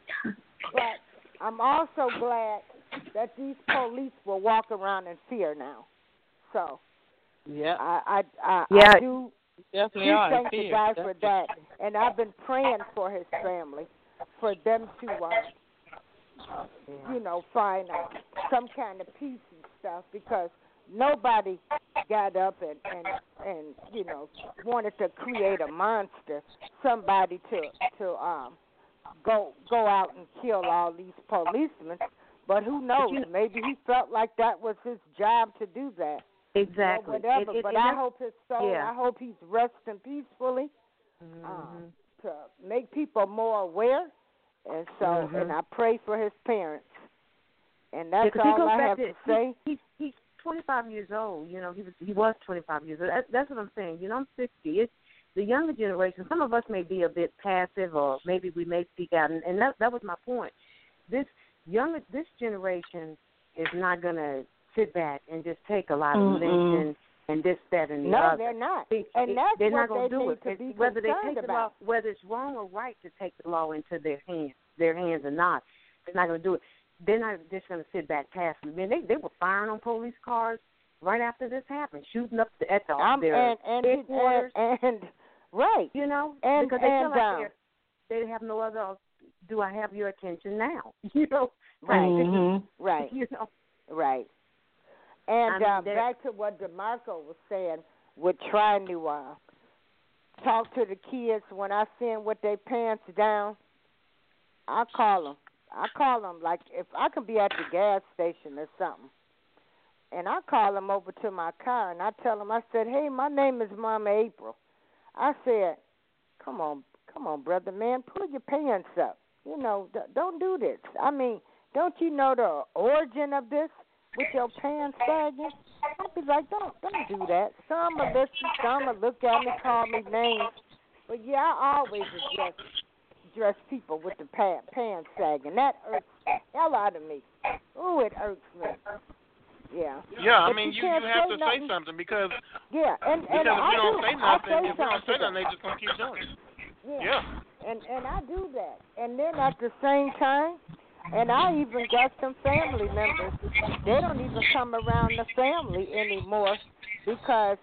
Speaker 7: But I'm also glad that these police will walk around in fear now. So
Speaker 6: Yeah,
Speaker 7: I, I, I,
Speaker 4: Yeah.
Speaker 7: I do
Speaker 6: definitely
Speaker 7: we
Speaker 6: are.
Speaker 7: thank the
Speaker 6: fear.
Speaker 7: God for that, and I've been praying for his family, for them to, uh, you know, find uh, some kind of peace and stuff because nobody got up and and and you know wanted to create a monster, somebody to to um go go out and kill all these policemen. But who knows? Maybe he felt like that was his job to do that
Speaker 4: Exactly.
Speaker 7: or whatever.
Speaker 4: It- it-
Speaker 7: but
Speaker 4: and
Speaker 7: I hope his soul.
Speaker 4: yeah.
Speaker 7: I hope he's resting peacefully um, to make people more aware, and so
Speaker 4: Mhm.
Speaker 7: and I pray for his parents. And that's
Speaker 4: he
Speaker 7: all I have
Speaker 4: to,
Speaker 7: to say.
Speaker 4: He, he, he's 25 years old. You know, he was he was 25 years old. That, that's what I'm saying. You know, I'm 60. It's the younger generation. Some of us may be a bit passive, or maybe we may speak out, and, and that that was my point. This younger this generation is not going to sit back and just take a lot of lynching and this, that, and the
Speaker 7: No,
Speaker 4: other.
Speaker 7: they're not.
Speaker 4: They-
Speaker 7: And that's
Speaker 4: they're
Speaker 7: what
Speaker 4: not going
Speaker 7: they
Speaker 4: to do it.
Speaker 7: to be
Speaker 4: whether they take the law,
Speaker 7: about.
Speaker 4: whether it's wrong or right to take the law into their hands, their hands or not, they're not going to do it. They're not just going to sit back passively. Man, they they were firing on police cars right after this happened, shooting up the, at the
Speaker 7: I'm,
Speaker 4: their
Speaker 7: and and, and
Speaker 4: headquarters.
Speaker 7: and right.
Speaker 4: you know,
Speaker 7: and-
Speaker 4: because they feel
Speaker 7: and,
Speaker 4: like
Speaker 7: um,
Speaker 4: they're, have no other. Do I have your attention now? [LAUGHS] You know,
Speaker 7: Right. [LAUGHS]
Speaker 2: Mhm.
Speaker 7: Right.
Speaker 4: You know,
Speaker 7: Right. And
Speaker 4: I mean,
Speaker 7: uh, back to what DeMarco was saying, with trying to uh, talk to the kids when I see 'em with their pants down, I call them. I call them like if I can be at the gas station or something, and I call them over to my car and I tell them I said, "Hey, my name is Mama April." I said, "Come on, come on, brother man, pull your pants up. You know, d- don't do this. I mean, don't you know the origin of this with your pants sagging?" I'd be like, "Don't, don't do that." Some will listen, some will look at me, call me names, but yeah, I always address dress people with the pant, pants sagging. That irks the hell out of me. Ooh, it irks me. Yeah.
Speaker 2: Yeah, I
Speaker 7: But
Speaker 2: mean,
Speaker 7: you
Speaker 2: you you have
Speaker 7: say
Speaker 2: to say something because
Speaker 7: Yeah, and
Speaker 2: because
Speaker 7: and
Speaker 2: if
Speaker 7: I
Speaker 2: you don't
Speaker 7: do.
Speaker 2: say nothing,
Speaker 7: say
Speaker 2: if you don't say nothing, they just gonna keep doing it.
Speaker 7: Yeah.
Speaker 2: Yeah.
Speaker 7: And and I do that. And then at the same time, and I even got some family members. They don't even come around the family anymore because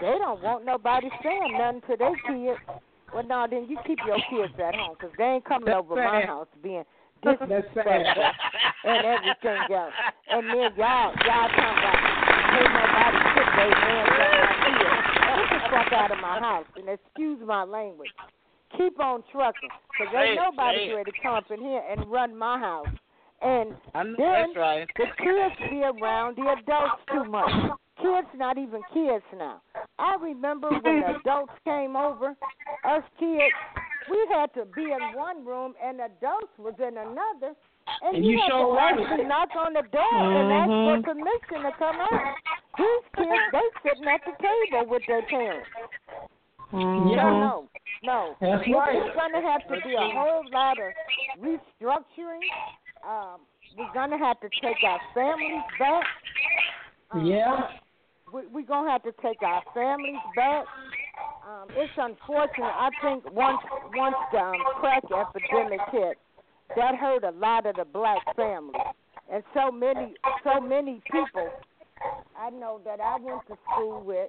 Speaker 7: they don't want nobody saying nothing to their kids. Well, no, then you keep your kids at home because they ain't coming
Speaker 5: That's
Speaker 7: over my house being [LAUGHS] disrespectful and everything else. And then y'all, y'all talking about ain't nobody put their hands on my kids. Get the fuck out of my house and excuse my language. Keep on trucking because
Speaker 2: Say
Speaker 7: ain't nobody
Speaker 2: say it.
Speaker 7: ready to come up in here and run my house. And
Speaker 6: I know
Speaker 7: then
Speaker 6: right.
Speaker 7: the kids be around the adults too much. Kids not even kids now. I remember when the adults came over, us kids, we had to be in one room and adults was in another. And,
Speaker 5: And
Speaker 7: you,
Speaker 5: you
Speaker 7: had
Speaker 5: sure
Speaker 7: to
Speaker 5: right.
Speaker 7: knock on the door and ask for mm-hmm. permission to come out. These kids, they sitting at the table with their parents.
Speaker 2: Mm-hmm.
Speaker 5: Yeah.
Speaker 7: No, no.
Speaker 5: That's
Speaker 7: It's-
Speaker 5: right.
Speaker 7: It's going to have to be a whole lot of restructuring. Um, we're going to have to take our families back. Um,
Speaker 5: Yeah.
Speaker 7: we, we're going to have to take our families back. Um, it's unfortunate. I think once once the um, crack epidemic hit, that hurt a lot of the black families, and so many so many people. I know that I went to school with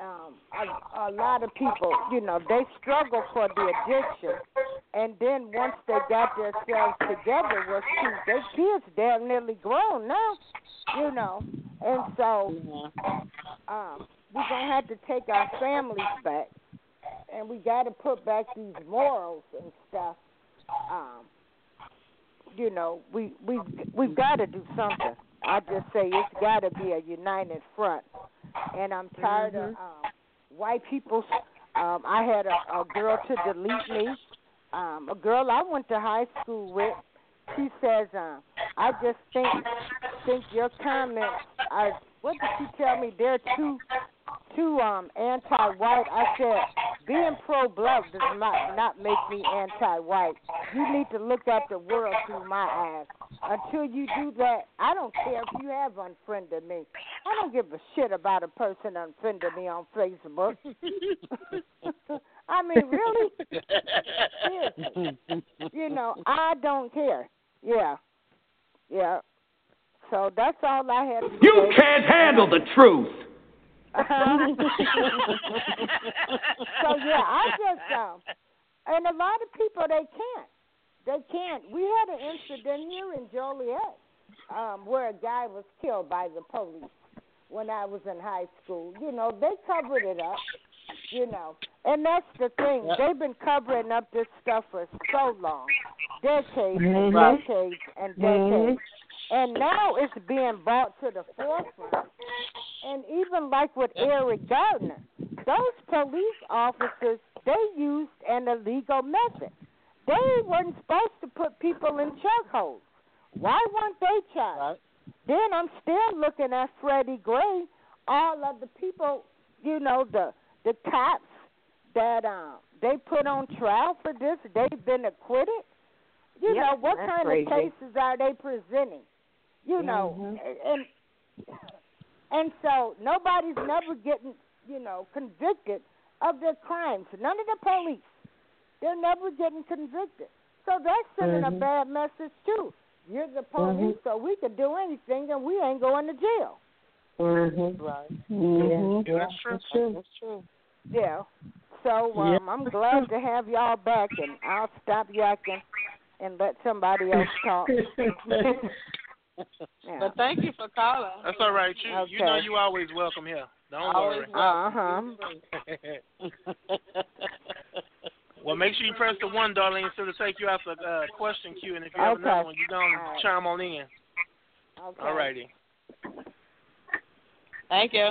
Speaker 7: um, a, a lot of people. You know, they struggle for the addiction, and then once they got themselves together, was shoot, their kids damn nearly grown now. You know, and so um, we're gonna have to take our families back, and we got to put back these morals and stuff. Um, you know, we we we've got to do something. I just say it's got to be a united front, and I'm tired of um, white people. Um, I had a, a girl to delete me. Um, a girl I went to high school with. She says, uh, "I just think think your comments are what did she tell me? They're too too um anti-white. I said being pro-black does not not make me anti-white. You need to look at the world through my eyes. Until you do that, I don't care if you have unfriended me. I don't give a shit about a person unfriended me on Facebook. [LAUGHS] I mean, really? Seriously. You know, I don't care. Yeah. Yeah. So that's all I say.
Speaker 8: You can't handle the truth.
Speaker 7: So yeah, I just um, and a lot of people they can't, they can't. We had an incident here in Joliet um, where a guy was killed by the police when I was in high school. You know, they covered it up. You know, and that's the thing.
Speaker 9: Yep.
Speaker 7: They've been covering up this stuff for so long, decades and
Speaker 9: Mhm.
Speaker 7: decades and decades. And now it's being brought to the forefront. And even like with Eric Gardner, those police officers, they used an illegal method. They weren't supposed to put people in chokeholds. Why weren't they charged? Then I'm still looking at Freddie Gray, all of the people, you know, the the cops that um they put on trial for this, they've been acquitted. You
Speaker 4: Yep,
Speaker 7: know, what kind
Speaker 4: crazy.
Speaker 7: of cases are they presenting? You know,
Speaker 4: Mhm.
Speaker 7: and and so nobody's never getting, you know, convicted of their crimes. None of the police. They're never getting convicted. So that's sending
Speaker 4: Mhm.
Speaker 7: a bad message too. You're the police, so we can do anything and we ain't going to jail.
Speaker 4: Mm-hmm.
Speaker 6: Right.
Speaker 4: Mhm.
Speaker 6: Yeah, that's true. That's true.
Speaker 7: Yeah. So um, I'm glad to have y'all back, and I'll stop yakking and let somebody else talk. [LAUGHS] Yeah.
Speaker 6: But thank you for calling.
Speaker 2: That's all right. You you know
Speaker 7: Okay.
Speaker 2: you always welcome here. Don't
Speaker 6: Always
Speaker 2: worry.
Speaker 7: Uh-huh. [LAUGHS]
Speaker 2: well, make sure you press the one, darling, so to take you out the uh, question queue. And if you have
Speaker 7: Okay.
Speaker 2: another one, you don't
Speaker 7: All right.
Speaker 2: chime on in.
Speaker 7: Okay.
Speaker 2: All righty.
Speaker 6: Thank you.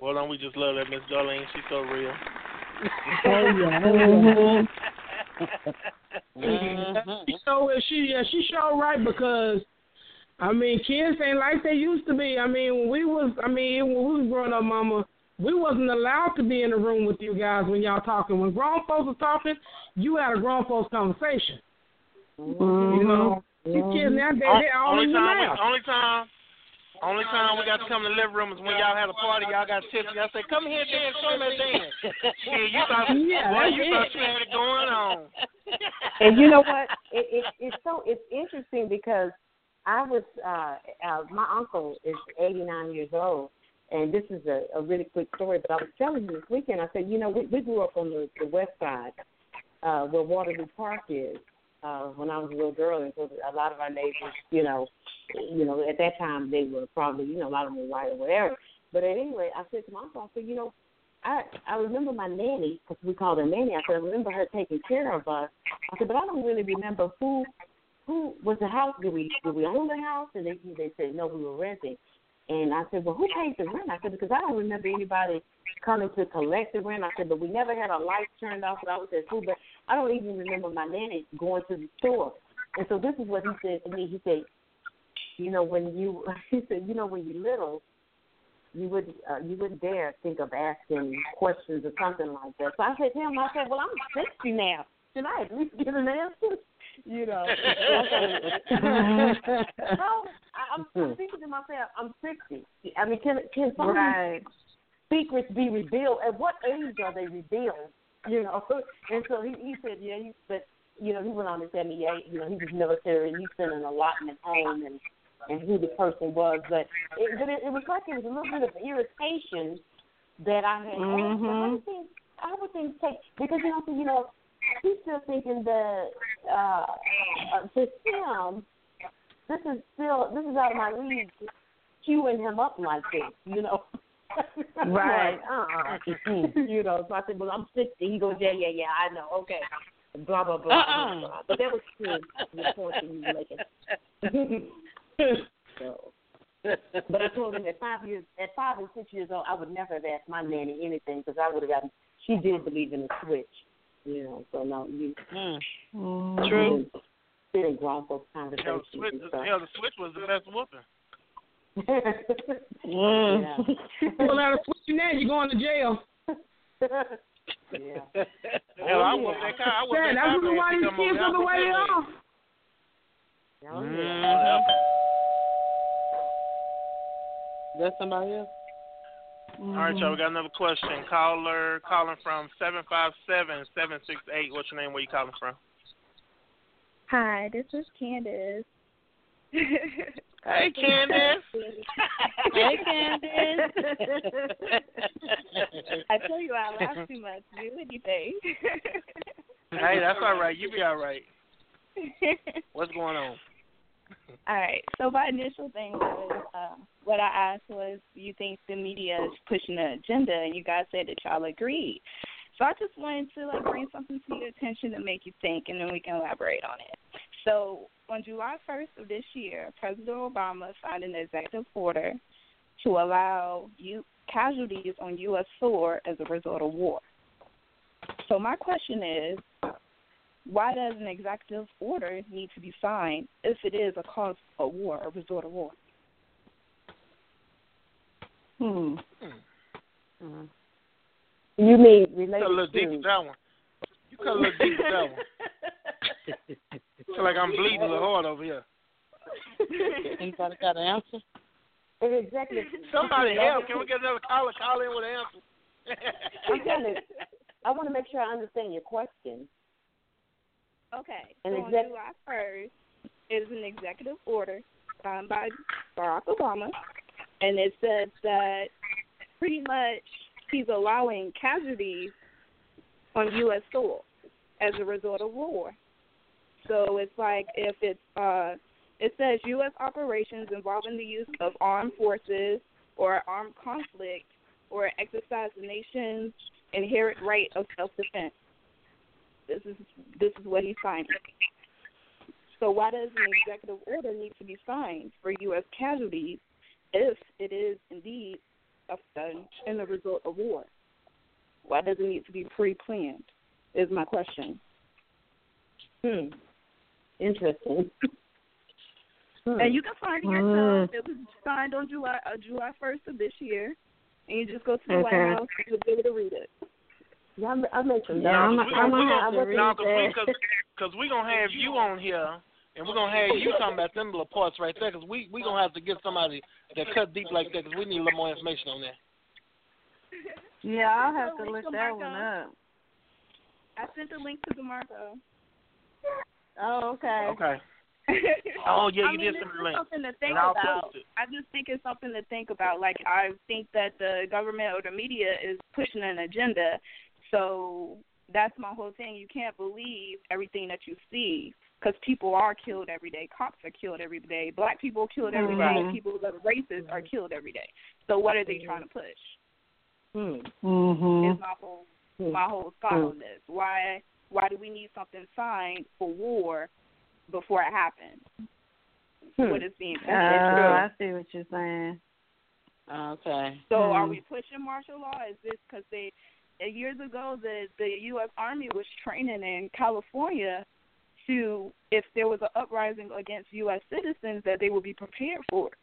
Speaker 2: Well, don't we just love that Miss Darlene? She's so real.
Speaker 5: Oh yeah. [LAUGHS] [LAUGHS] Mm-hmm. Yeah. She so she yeah, she sure right because I mean kids ain't like they used to be. I mean when we was I mean when we was growing up, mama, we wasn't allowed to be in the room with you guys when y'all talking. When grown folks was talking, you had a grown folks conversation. Mm-hmm. You know, these kids mm-hmm. nowadays they all
Speaker 2: only
Speaker 5: in your
Speaker 2: time, we,
Speaker 5: mouth.
Speaker 2: only time, only time we got to come to the living room is when y'all had a party. Y'all got tipsy. I said, "Come here, dance, show me dance." [LAUGHS] Shit, you thought,
Speaker 5: Yeah,
Speaker 2: boy, you
Speaker 5: it.
Speaker 2: thought you had it going on. [LAUGHS]
Speaker 4: And you know what? It, it it's so it's interesting because I was uh, uh my uncle is 89 years old, and this is a, a really quick story. But I was telling him this weekend. I said, you know, we, we grew up on the, the west side, uh, where Waterloo Park is. Uh, when I was a little girl, and so a lot of our neighbors, you know, you know, at that time they were probably, you know, a lot of them were white or whatever. But anyway, I said to my uncle, I said, you know, I I remember my nanny because we called her nanny. I said I remember her taking care of us. I said, but I don't really remember who who was the house. Did we did we own the house? And they they said no, we were renting. And I said, well, who pays the rent? I said because I don't remember anybody coming to collect the rent. I said, but we never had our lights turned off when I was at school. But I don't even remember my nanny going to the store. And so this is what he said to me. He said, you know, when you [LAUGHS] he said, you know, when you're little, you would uh, you wouldn't dare think of asking questions or something like that. So I said to him, I said, well, I'm sixty now. Can I at least get an answer? [LAUGHS] You know. [LAUGHS] no, I, I'm, I'm thinking to myself, I'm sixty. I mean, can can some
Speaker 3: Right.
Speaker 4: secrets be revealed? At what age are they revealed? You know. [LAUGHS] And so he he said, yeah, he, but you know, he went on to tell me, yeah, you know, he was military and he sent an allotment home and and who the person was, but it, but it, it was like it was a little bit of irritation that I had. But I would think I would think take because you know you know he's still thinking that uh, uh, to him this is still this is out of my league queuing him up like this, you know. [LAUGHS] [LAUGHS]
Speaker 3: Right.
Speaker 4: uh uh [LAUGHS] You know, so I said, Well I'm sixty. He goes, Yeah, yeah, yeah, I know, okay. Blah blah blah.
Speaker 6: Uh-uh.
Speaker 4: blah, blah. But that was true the point that you were making. so but I told him at five years, at five and six years old, I would never have asked my nanny anything because I would have gotten. She did believe in the switch, you know. So no, you.
Speaker 6: Mm. True.
Speaker 4: Sit in grown folks
Speaker 2: Hell,
Speaker 4: conversations
Speaker 2: the switch, hell, the switch was the best whooping.
Speaker 4: Yeah.
Speaker 5: Pull out a switch now, you're going to jail.
Speaker 4: yeah.
Speaker 2: Hell, I whoop that car. I whoop
Speaker 5: Yeah,
Speaker 2: that
Speaker 5: that's
Speaker 2: car.
Speaker 5: the why these kids are the way they are.
Speaker 4: Oh, yeah.
Speaker 2: Mm-hmm.
Speaker 6: That's somebody else.
Speaker 2: All right, y'all. We got another question. Caller calling from seven five seven seven six eight. What's your name? Where you calling from?
Speaker 9: Hi, this is Candace.
Speaker 2: Hey, Candace.
Speaker 9: hey, Candace. I tell you I laugh too much. Do anything.
Speaker 2: Hey, that's all right. You be all right. What's going on?
Speaker 9: All right. So my initial thing was uh, what I asked was, you think the media is pushing an agenda, and you guys said that y'all agreed. So I just wanted to like bring something to your attention to make you think, and then we can elaborate on it. So on July 1st of this year, President Obama signed an executive order to allow you casualties on U.S. soil as a result of war. So my question is, why does an executive order need to be signed if it is a cause of war, a result of war?
Speaker 4: Hmm.
Speaker 2: Hmm.
Speaker 4: You mean
Speaker 2: You cut a little
Speaker 4: related
Speaker 2: deep
Speaker 4: to?
Speaker 2: with that one. You cut a little deep with that one. [LAUGHS] feel like I'm bleeding a little hard over here.
Speaker 6: Anybody got an answer?
Speaker 4: Exactly.
Speaker 2: Somebody help. Can we get another caller? Call in with an answer.
Speaker 4: I'm trying to. I want to make sure I understand your question.
Speaker 9: Okay.
Speaker 4: An
Speaker 9: so on July 1st is an executive order signed by Barack Obama, and it says that pretty much he's allowing casualties on U.S. soil as a result of war. So it's like if it's uh, it says U.S. operations involving the use of armed forces or armed conflict or exercise the nation's inherent right of self-defense. This is this is what he signed. So why does an executive order need to be signed for U.S. casualties if it is indeed a, in the result of war? Why does it need to be pre-planned? Is my question.
Speaker 4: Hmm. Interesting. Hmm.
Speaker 9: And you can find it yourself. It was signed on July uh, July first of this year, and you just go to the White
Speaker 4: Okay.
Speaker 9: House and you'll be able to read it.
Speaker 4: Yeah, I'm, I'm making
Speaker 2: Yeah,
Speaker 4: notes.
Speaker 2: cause we gonna, we
Speaker 4: I'm
Speaker 2: gonna,
Speaker 4: looking
Speaker 2: no,
Speaker 4: at
Speaker 2: cause we,
Speaker 4: that.
Speaker 2: cause, cause we gonna have you on here, and we're gonna have you talking about them little parts right there, cause we we gonna have to get somebody that cut deep like that, cause we need a little more information on that.
Speaker 3: Yeah, I'll have to look that one up.
Speaker 9: I sent the link to DeMarco.
Speaker 3: Oh, okay.
Speaker 2: Okay. [LAUGHS] Oh yeah,
Speaker 9: I
Speaker 2: you
Speaker 9: mean,
Speaker 2: did
Speaker 9: it's
Speaker 2: send me the
Speaker 9: just something to think
Speaker 2: And I'll
Speaker 9: about.
Speaker 2: it.
Speaker 9: I just think it's something to think about. Like I think that the government or the media is pushing an agenda, so that's my whole thing. You can't believe everything that you see because people are killed every day. Cops are killed every day. Black people are killed every day.
Speaker 4: Mhm.
Speaker 9: People that are racist are killed every day. So what are they trying to push?
Speaker 4: Hmm.
Speaker 3: Mhm.
Speaker 9: Is my whole my whole thought on this. Why why do we need something signed for war before it happens?
Speaker 4: Hmm.
Speaker 9: What is being
Speaker 3: Oh,
Speaker 9: pushed?
Speaker 3: I see what you're saying.
Speaker 6: Okay.
Speaker 9: So are
Speaker 3: Hmm.
Speaker 9: we pushing martial law? Is this because they years ago the the U.S. Army was training in California to if there was an uprising against U.S. citizens that they would be prepared for. it.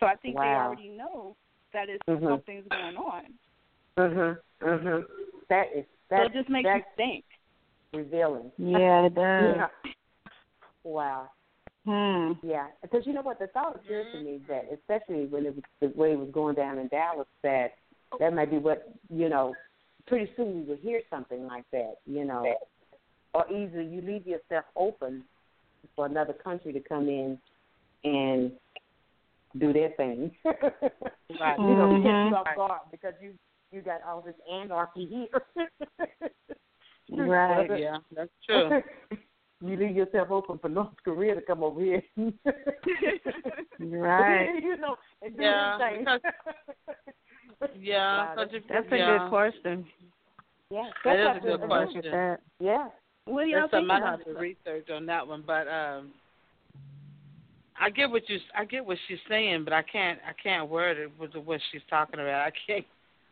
Speaker 9: So I think they already know that it's
Speaker 4: Mhm.
Speaker 9: something's going on.
Speaker 4: Mhm. Mhm. That is
Speaker 9: So
Speaker 4: that.
Speaker 9: it just makes you think.
Speaker 4: Revealing. [LAUGHS]
Speaker 3: Yeah, it does.
Speaker 4: Yeah. Wow.
Speaker 3: Hmm.
Speaker 4: Yeah, because you know what the thought occurred to me that especially when it was the way it was going down in Dallas that that might be what you know. Pretty soon we would hear something like that, you know, or either you leave yourself open for another country to come in and do their thing. [LAUGHS]
Speaker 6: Right.
Speaker 4: You know, catch you off guard because you you got all this anarchy here. [LAUGHS]
Speaker 3: Right.
Speaker 6: Yeah, that's [LAUGHS] true.
Speaker 4: you leave yourself open for North Korea to come over here. [LAUGHS]
Speaker 3: Right. [LAUGHS]
Speaker 4: you know, and do
Speaker 6: Yeah,
Speaker 4: their thing.
Speaker 6: Yeah,
Speaker 4: Wow,
Speaker 6: 'cause if-
Speaker 3: That's a
Speaker 6: yeah.
Speaker 3: good question.
Speaker 4: yeah,
Speaker 6: That is a good question.
Speaker 3: that.
Speaker 4: Yeah.
Speaker 9: What do y'all
Speaker 6: That's
Speaker 9: think
Speaker 6: something I
Speaker 9: about
Speaker 6: have to
Speaker 9: it?
Speaker 6: research on that one, but um, I get what you I get what she's saying, but I can't I can't word it with what she's talking about. I can't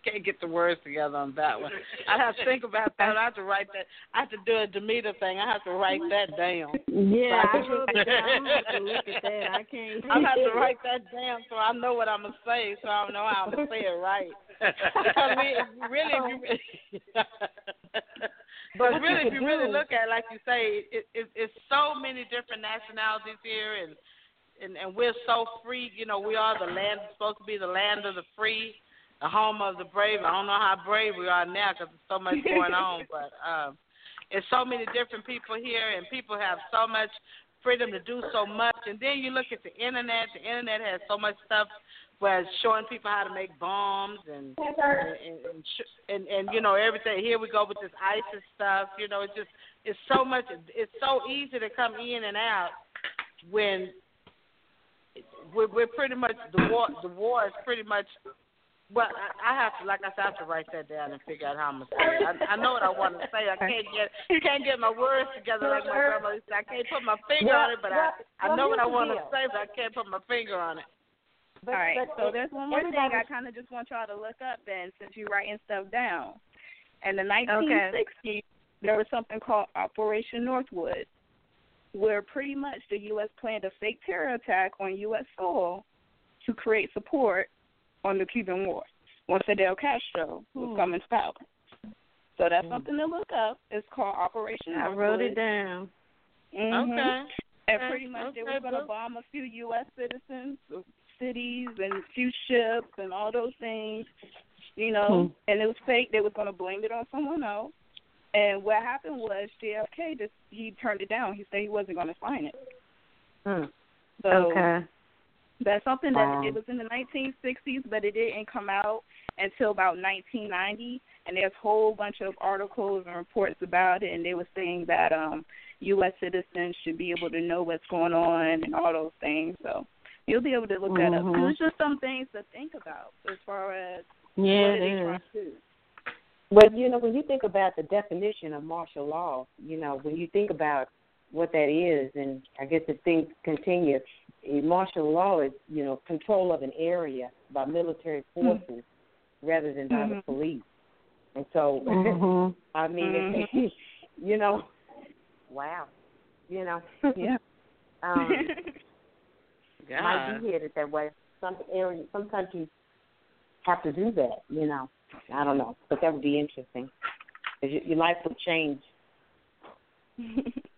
Speaker 6: can't get the words together on that one. I have to think about that. I have to write that. I have to do a Demeter thing. I have to write that down.
Speaker 3: Yeah,
Speaker 6: So
Speaker 3: I wrote it down. I'm have to look at that. I can't.
Speaker 6: I have to write that down so I know what I'm gonna say, so I know how I'm gonna say it right. I mean, really, if you, but really, if you really [LAUGHS] look at, it, like you say, it, it, it's so many different nationalities here, and and and we're so free. You know, we are the land supposed to be the land of the free, the home of the brave. I don't know how brave we are now because there's so much going [LAUGHS] on, but um, it's so many different people here, and people have so much freedom to do so much. And then you look at the internet. The internet has so much stuff where it's showing people how to make bombs and and and, and, sh- and and you know everything. Here we go with this ISIS stuff. You know, it's just it's so much. It's so easy to come in and out when we're, we're pretty much the war. The war is pretty much. Well, I, I have to, like I said, I have to write that down and figure out how I'm gonna say it. I, I know what I want to say. I can't get can't get my words together like my grandmother used to. I can't put my finger
Speaker 7: Well,
Speaker 6: on it, but
Speaker 7: well,
Speaker 6: I I
Speaker 7: well,
Speaker 6: know what I
Speaker 7: here's the
Speaker 6: want to say, but I can't put my finger on it.
Speaker 7: But,
Speaker 9: All right,
Speaker 7: but
Speaker 9: so there's one more thing I kind of just want y'all to look up then, since you're writing stuff down. In the 1960s, there was something called Operation Northwood, where pretty much the U.S. planned a fake terror attack on U.S. soil to create support on the Cuban War once Fidel Castro was
Speaker 3: Hmm.
Speaker 9: coming to power. So that's something to look up. It's called Operation
Speaker 3: I
Speaker 9: Northwood.
Speaker 3: wrote it down.
Speaker 9: Mhm.
Speaker 6: Okay.
Speaker 9: And pretty much they were going to bomb a few U.S. citizens, uh, cities, and a few ships, and all those things. You know, and it was fake. They was going to blame it on someone else. And what happened was JFK just he turned it down. He said he wasn't going to sign it.
Speaker 7: Hmm.
Speaker 9: So
Speaker 3: Okay.
Speaker 9: That's something that
Speaker 7: Um,
Speaker 9: it was in the 1960s, but it didn't come out until about 1990. And there's a whole bunch of articles and reports about it, and they were saying that um U.S. citizens should be able to know what's going on and all those things. So you'll be able to look that up.
Speaker 3: Mhm.
Speaker 9: It's just some things to think about as far as
Speaker 3: Yeah,
Speaker 9: what they
Speaker 3: is.
Speaker 9: trying to do.
Speaker 4: Well, you know, when you think about the definition of martial law, you know, when you think about what that is, and I guess if things continue, eh, martial law is, you know, control of an area by military forces rather than by the
Speaker 9: Mhm.
Speaker 4: police. And so, [LAUGHS]
Speaker 3: Mhm.
Speaker 4: I mean,
Speaker 9: Mhm. [LAUGHS]
Speaker 4: you know, wow, you know, [LAUGHS]
Speaker 9: Yeah.
Speaker 4: um, might be headed that way. Some areas, some countries have to do that. You know, I don't know, but that would be interesting. 'Cause your, your life would change.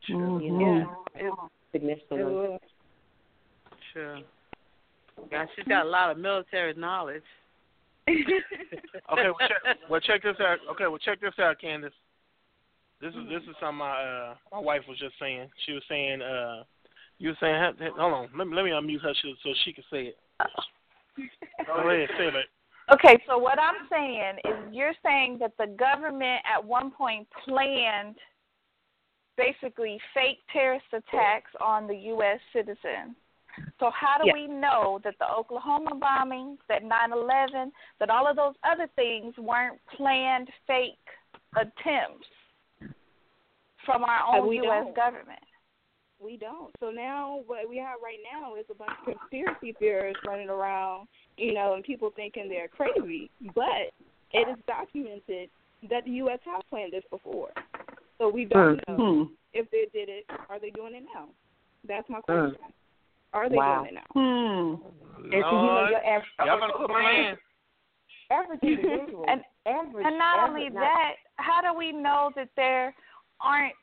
Speaker 4: You
Speaker 3: Mhm.
Speaker 4: know,
Speaker 9: It, it
Speaker 4: significantly.
Speaker 9: will.
Speaker 6: Sure. Yeah, she's got a lot of military knowledge. [LAUGHS]
Speaker 2: Okay, well check, well check this out. Okay, well check this out, Candace. This is this is something my uh my wife was just saying. She was saying uh you were saying ha- ha- hold on let me let me unmute her so, so she can say it. Go ahead, say it.
Speaker 10: Okay, so what I'm saying is you're saying that the government at one point planned basically fake terrorist attacks on the U.S. citizens. So how do
Speaker 9: Yes.
Speaker 10: we know that the Oklahoma bombings, that 9/11, that all of those other things weren't planned fake attempts from our
Speaker 9: Uh,
Speaker 10: own U.S.
Speaker 9: don't.
Speaker 10: government?
Speaker 9: We don't. So now what we have right now is a bunch of conspiracy theorists running around, you know, and people thinking they're crazy. But it is documented that the U.S. has planned this before. So we don't know
Speaker 3: Hmm.
Speaker 9: if they did it. Are they doing it now? That's my
Speaker 4: Hmm.
Speaker 9: question. Are they
Speaker 4: Wow.
Speaker 9: doing it now?
Speaker 3: Hmm.
Speaker 4: And so, you know,
Speaker 2: Lord,
Speaker 4: your average,
Speaker 2: y'all better quit playing.
Speaker 4: average [LAUGHS] individual,
Speaker 10: And-
Speaker 4: average,
Speaker 10: And not
Speaker 4: average,
Speaker 10: only
Speaker 4: not-
Speaker 10: that, how do we know that there aren't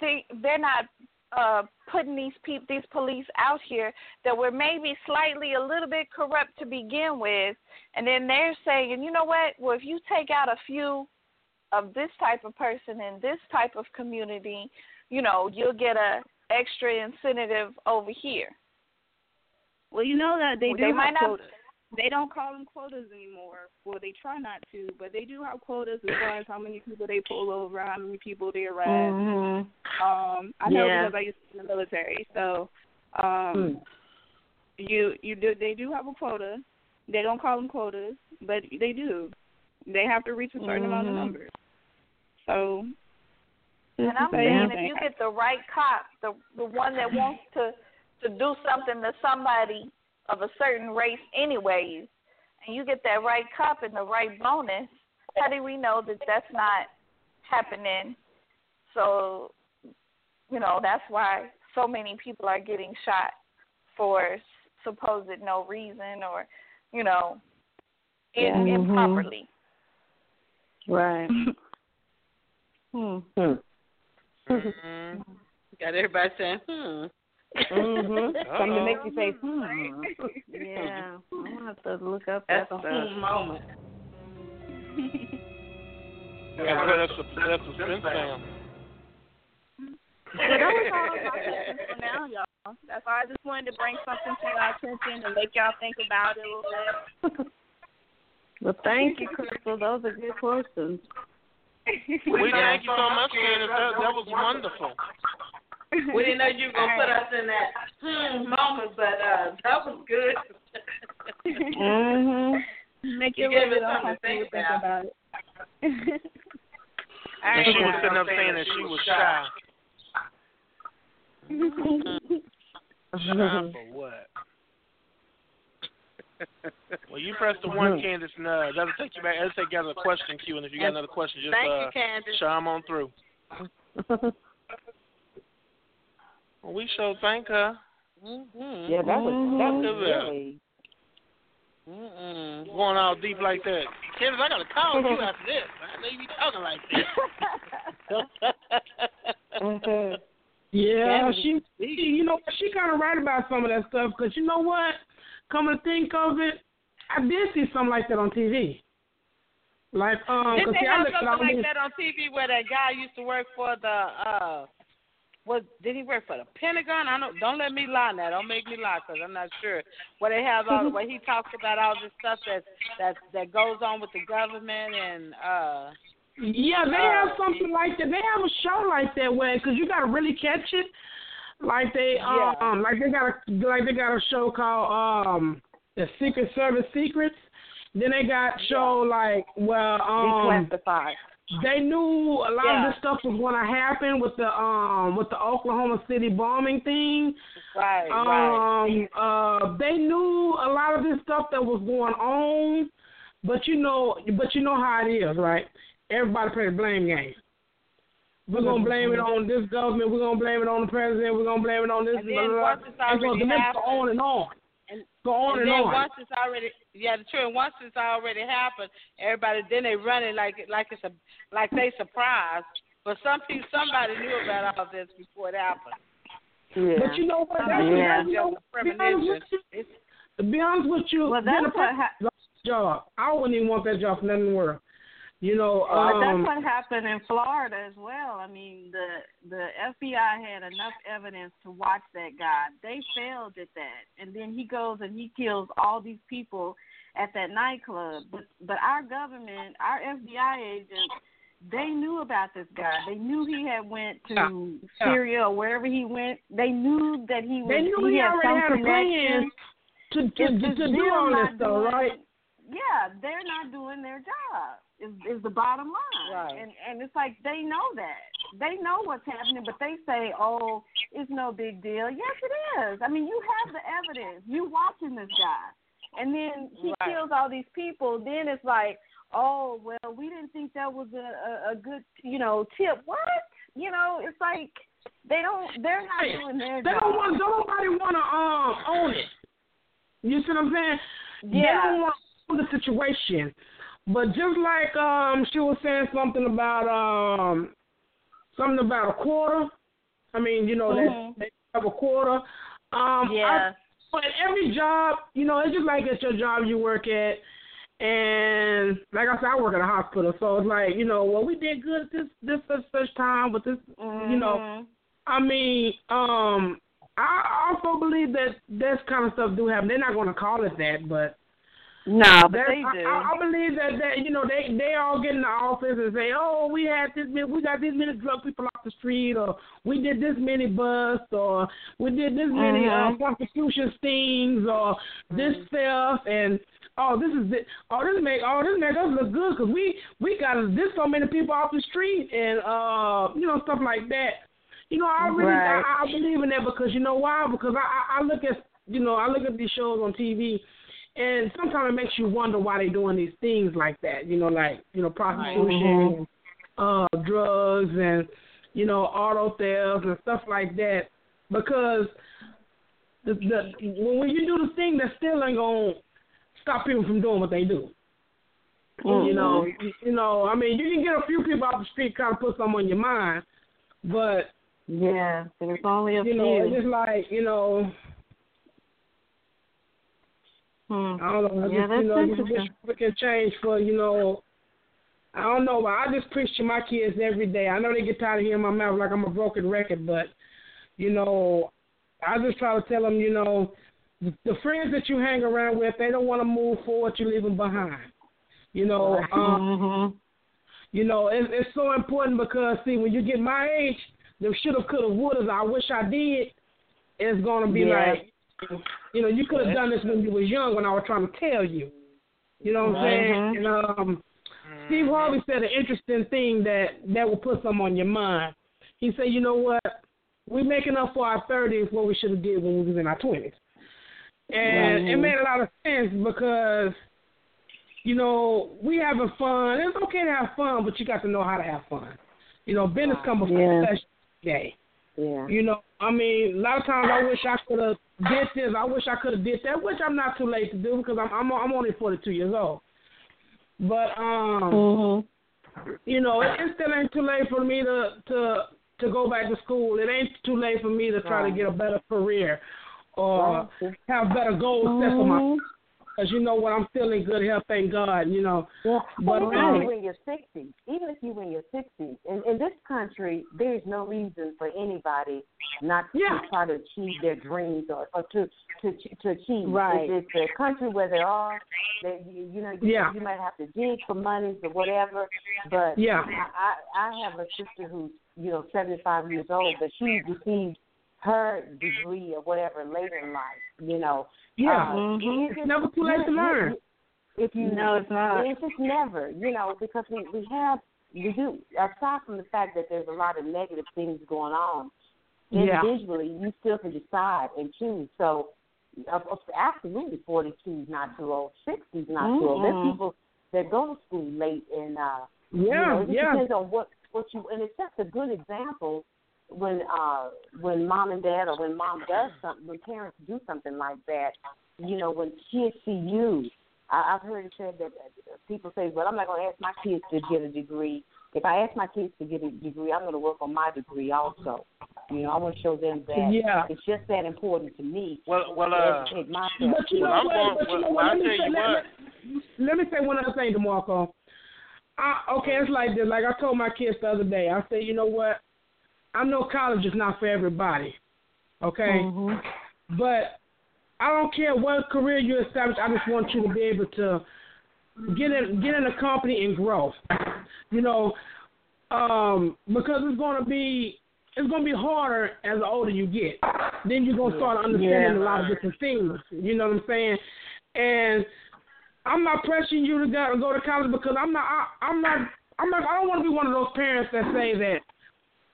Speaker 10: see they're not uh putting these peop these police out here that were maybe slightly a little bit corrupt to begin with and then they're saying, you know what, well if you take out a few of this type of person in this type of community, you know, you'll get a extra incentive over here.
Speaker 9: Well, you know that they
Speaker 10: Well,
Speaker 9: do
Speaker 10: they might not-.
Speaker 9: They don't call them quotas anymore. Well, they try not to, but they do have quotas as far as how many people they pull over, how many people they arrest.
Speaker 3: Mhm.
Speaker 9: Um, I know
Speaker 3: Yeah.
Speaker 9: because I used to be in the military. So, um,
Speaker 4: Hmm.
Speaker 9: you you do they do have a quota. They don't call them quotas, but they do. They have to reach a certain amount of
Speaker 3: Mhm.
Speaker 9: numbers. So,
Speaker 10: And I'm saying if you get the right cop, the the one that wants to to do something to somebody of a certain race anyways, and you get that right cop and the right bonus, how do we know that that's not happening? So, you know, that's why so many people are getting shot for supposed no reason or, you know, in,
Speaker 3: Mhm.
Speaker 10: improperly.
Speaker 3: Right. [LAUGHS] hmm.
Speaker 2: Mhm. [LAUGHS]
Speaker 6: Got everybody saying, hmm.
Speaker 3: Mhm. [LAUGHS] Something to make you say, hmm. Yeah. I'm gonna have to look up
Speaker 6: That's
Speaker 3: that
Speaker 6: a hmm moment.
Speaker 2: Yeah, well, that's a that's a suspense sound.
Speaker 9: But that was all my for now, y'all. That's all. I just wanted to bring something to your attention and make y'all think about it a little bit.
Speaker 3: Well, thank you, Crystal. Those are good questions.
Speaker 2: We thank you so much, Candace. That, that was wonderful.
Speaker 6: We didn't know you were gonna put us in that hmm moment, but uh, that was good.
Speaker 3: Mhm.
Speaker 9: Make
Speaker 6: You
Speaker 9: it
Speaker 6: gave
Speaker 9: a
Speaker 6: us
Speaker 9: little
Speaker 6: something to think
Speaker 9: think
Speaker 6: about.
Speaker 9: about it.
Speaker 2: And she was sitting up saying that she was shy. Shy [LAUGHS] for what? Well, you press the one, Candace, and uh, that'll take you back. That'll take you out of the question queue, and if you got another question, just
Speaker 6: Thank
Speaker 2: uh,
Speaker 6: you, Candace.
Speaker 2: chime on through. Well, we sure thank her.
Speaker 6: Mm-hmm.
Speaker 7: Yeah, that was that was
Speaker 2: Look at that.
Speaker 7: really.
Speaker 6: Mm-mm.
Speaker 2: Going all deep like that. Candace, I got to call you after this. I know you be talking like this. [LAUGHS]
Speaker 5: Yeah,
Speaker 6: Candace,
Speaker 5: she, she, you know, she kind of right about some of that stuff because you know what? Come to think of it, I did see something like that on TV. Like, um,
Speaker 6: Didn't they
Speaker 5: see,
Speaker 6: have
Speaker 5: look at all
Speaker 6: something like that on TV where that guy used to work for the uh was did he work for the Pentagon? I don't don't let me lie now. Don't make me lie because I'm not sure. Where they have all where he talks about all this stuff that that that goes on with the government and uh
Speaker 5: Yeah, they
Speaker 6: Uh,
Speaker 5: have something like that. They have a show like that where, cause you gotta really catch it. Like they,
Speaker 6: Yeah.
Speaker 5: um, like they got a, like they got a show called um, the Secret Service Secrets. Then they got show like well, um,
Speaker 3: Declassified.
Speaker 5: they knew a lot
Speaker 6: Yeah.
Speaker 5: of this stuff was going to happen with the um with the Oklahoma City bombing thing.
Speaker 6: right right
Speaker 5: Um, uh, they knew a lot of this stuff that was going on, but you know, but you know how it is, right? Everybody play the blame game. We're gonna blame it on this government. We're gonna blame it on the president. We're gonna blame it on this.
Speaker 6: And then
Speaker 5: blah,
Speaker 6: once
Speaker 5: blah.
Speaker 6: it's
Speaker 5: And so the list
Speaker 6: happened-
Speaker 5: go on and on.
Speaker 6: And-
Speaker 5: go on
Speaker 6: and
Speaker 5: and,
Speaker 6: then
Speaker 5: on.
Speaker 6: once it's already yeah, the true. And once it's already happened, everybody then they run it like like it's a like they surprised. But some people somebody knew about all this before it happened.
Speaker 3: Yeah.
Speaker 5: But you know what? That's,
Speaker 3: Yeah.
Speaker 5: that's, you know,
Speaker 6: Just
Speaker 5: to be honest with you, to be honest with you,
Speaker 3: Well, that's
Speaker 5: a
Speaker 3: what ha-
Speaker 5: job. I wouldn't even want that job for nothing in the world. You know,
Speaker 3: Well,
Speaker 5: um,
Speaker 3: that's what happened in Florida as well. I mean, the the FBI had enough evidence to watch that guy. They failed at that, and then he goes and he kills all these people at that nightclub. But but our government, our FBI agents, they knew about this guy. They knew he had went to
Speaker 5: Yeah.
Speaker 3: Syria or wherever he went. They knew that he was.
Speaker 5: they knew he,
Speaker 3: had
Speaker 5: already
Speaker 3: some
Speaker 5: had a plan to to, to, to do all this stuff, right?
Speaker 3: Yeah, they're not doing their job. Is is the bottom line,
Speaker 6: Right.
Speaker 3: and and it's like they know that they know what's happening, but they say, "Oh, it's no big deal." Yes, it is. I mean, you have the evidence. You watching this guy, and then he
Speaker 6: Right.
Speaker 3: kills all these people. Then it's like, "Oh, well, we didn't think that was a a, a good, you know, tip." What? You know, it's like they don't. They're not doing their
Speaker 5: They
Speaker 3: job.
Speaker 5: don't want. Don't nobody want to um own it. You see what I'm saying? They
Speaker 3: Yeah.
Speaker 5: don't want the situation. But just like um she was saying something about um something about a quarter. I mean, you know
Speaker 3: Mhm.
Speaker 5: that they have a quarter. Um,
Speaker 3: Yeah.
Speaker 5: I, but every job, you know, it's just like it's your job you work at. And like I said, I work at a hospital, so it's like you know, well, we did good at this this such such time, but this, you know,
Speaker 3: Mhm.
Speaker 5: I mean, um, I also believe that this kind of stuff do happen. They're not going to call it that, but
Speaker 3: No, but
Speaker 5: that-
Speaker 3: they do.
Speaker 5: I, I believe that that you know they they all get in the office and say, oh, we had this many, we got this many drug people off the street, or we did this many busts, or we did this many uh,
Speaker 3: Mhm.
Speaker 5: prostitution stings, or this theft, and oh, this is it. Oh, this make oh this make us look good because we we got this so many people off the street, and uh, you know stuff like that. You know, I really
Speaker 3: Right.
Speaker 5: I, I believe in that because you know why? Because I, I I look at you know I look at these shows on TV, and sometimes it makes you wonder why they're doing these things like that. You know, like you know prostitution,
Speaker 3: Mhm.
Speaker 5: uh, drugs, and you know auto thefts and stuff like that. Because the, the when you do the thing, that still ain't gonna stop people from doing what they do. You know, you, you know. I mean, you can get a few people off the street kind of put something on your mind, but
Speaker 3: Yeah, there's only a
Speaker 5: you
Speaker 3: few.
Speaker 5: know, it's just like you know.
Speaker 3: Hmm.
Speaker 5: I don't know. I
Speaker 3: Yeah,
Speaker 5: just, you know,
Speaker 3: interesting.
Speaker 5: wish we can change for, you know, I don't know, but I just preach to my kids every day. I know they get tired of hearing my mouth like I'm a broken record, but, you know, I just try to tell them, you know, the, friends that you hang around with, they don't want to move forward, you leave them behind. You know, um, you know, it's, it's so important because, see, when you get my age, the shoulda, coulda, woulda, I wish I did, it's going to be
Speaker 3: Yeah.
Speaker 5: like, you know, you could have done this when you was young when I was trying to tell you. You know what I'm saying?
Speaker 3: Mhm.
Speaker 5: And um, Steve Harvey said an interesting thing that that will put something on your mind. He said, you know what? We're making up for our 30s what we should have did when we was in our 20s. And it
Speaker 3: Mhm.
Speaker 5: made a lot of sense because, you know, we having fun. It's okay to have fun, but you got to know how to have fun. You know, business come before
Speaker 3: Yeah.
Speaker 5: day.
Speaker 4: Yeah.
Speaker 5: You know, I mean, a lot of times I wish I could have did this. I wish I could have did that, which I'm not too late to do because I'm I'm I'm only 42 years old. But um,
Speaker 3: Mm-hmm.
Speaker 5: you know, it, it still ain't too late for me to to to go back to school. It ain't too late for me to try to get a better career or have better goals set for
Speaker 3: Mm-hmm.
Speaker 5: myself. Because you know what, I'm still in good health, thank God. You know,
Speaker 4: Yeah.
Speaker 5: But,
Speaker 4: even
Speaker 5: um,
Speaker 4: if you're in your sixties, even if you're in your sixties, in, in this country, there's no reason for anybody not to
Speaker 5: Yeah.
Speaker 4: try to achieve their dreams or, or to to to achieve.
Speaker 7: Right.
Speaker 4: It's, it's a country where they are, that you, you know, you,
Speaker 5: Yeah.
Speaker 4: you might have to dig for money or whatever. But
Speaker 5: Yeah.
Speaker 4: I, I I have a sister who's you know 75 years old, but she received her degree or whatever later in life. You know.
Speaker 5: Yeah,
Speaker 4: Uh,
Speaker 3: Mhm.
Speaker 5: it's never too late to
Speaker 4: you- you-
Speaker 5: learn.
Speaker 4: if you
Speaker 3: No, it's not.
Speaker 4: it's just never you know because we we have we do aside from the fact that there's a lot of negative things going on
Speaker 5: Yeah.
Speaker 4: individually you still can decide and choose so of, of, absolutely 42 is not too old 60 is not too old there's people that go to school late and uh you
Speaker 5: Yeah,
Speaker 4: know, it
Speaker 5: yeah.
Speaker 4: depends on what what you and it's just a good example when uh when mom and dad or when mom does something when parents do something like that you know when kids see you I, I've heard it said that uh, people say well i'm not going to ask my kids to get a degree if i ask my kids to get a degree i'm going to work on my degree also you know i want to show them that
Speaker 5: Yeah.
Speaker 4: it's just that important to me
Speaker 2: Well, well,
Speaker 4: to
Speaker 2: uh,
Speaker 4: educate myself
Speaker 5: But you know
Speaker 2: I'm
Speaker 5: what? but you know
Speaker 2: well,
Speaker 5: what? Let me say, let,
Speaker 2: what.
Speaker 5: let, let me say one other thing, DeMarco. I, okay, it's like this. Like I told my kids the other day, I said, you know what? I know college is not for everybody. Okay,
Speaker 3: Mm-hmm.
Speaker 5: but I don't care what career you establish. I just want you to be able to get in get in a company and grow. You know, um, because it's going to be it's going to be harder as the older you get. Then you're going to start understanding a lot of different things. You know what I'm saying? And I'm not pressuring you to go, go to college because I'm not. I, I'm not. I'm not. I don't want to be one of those parents that say that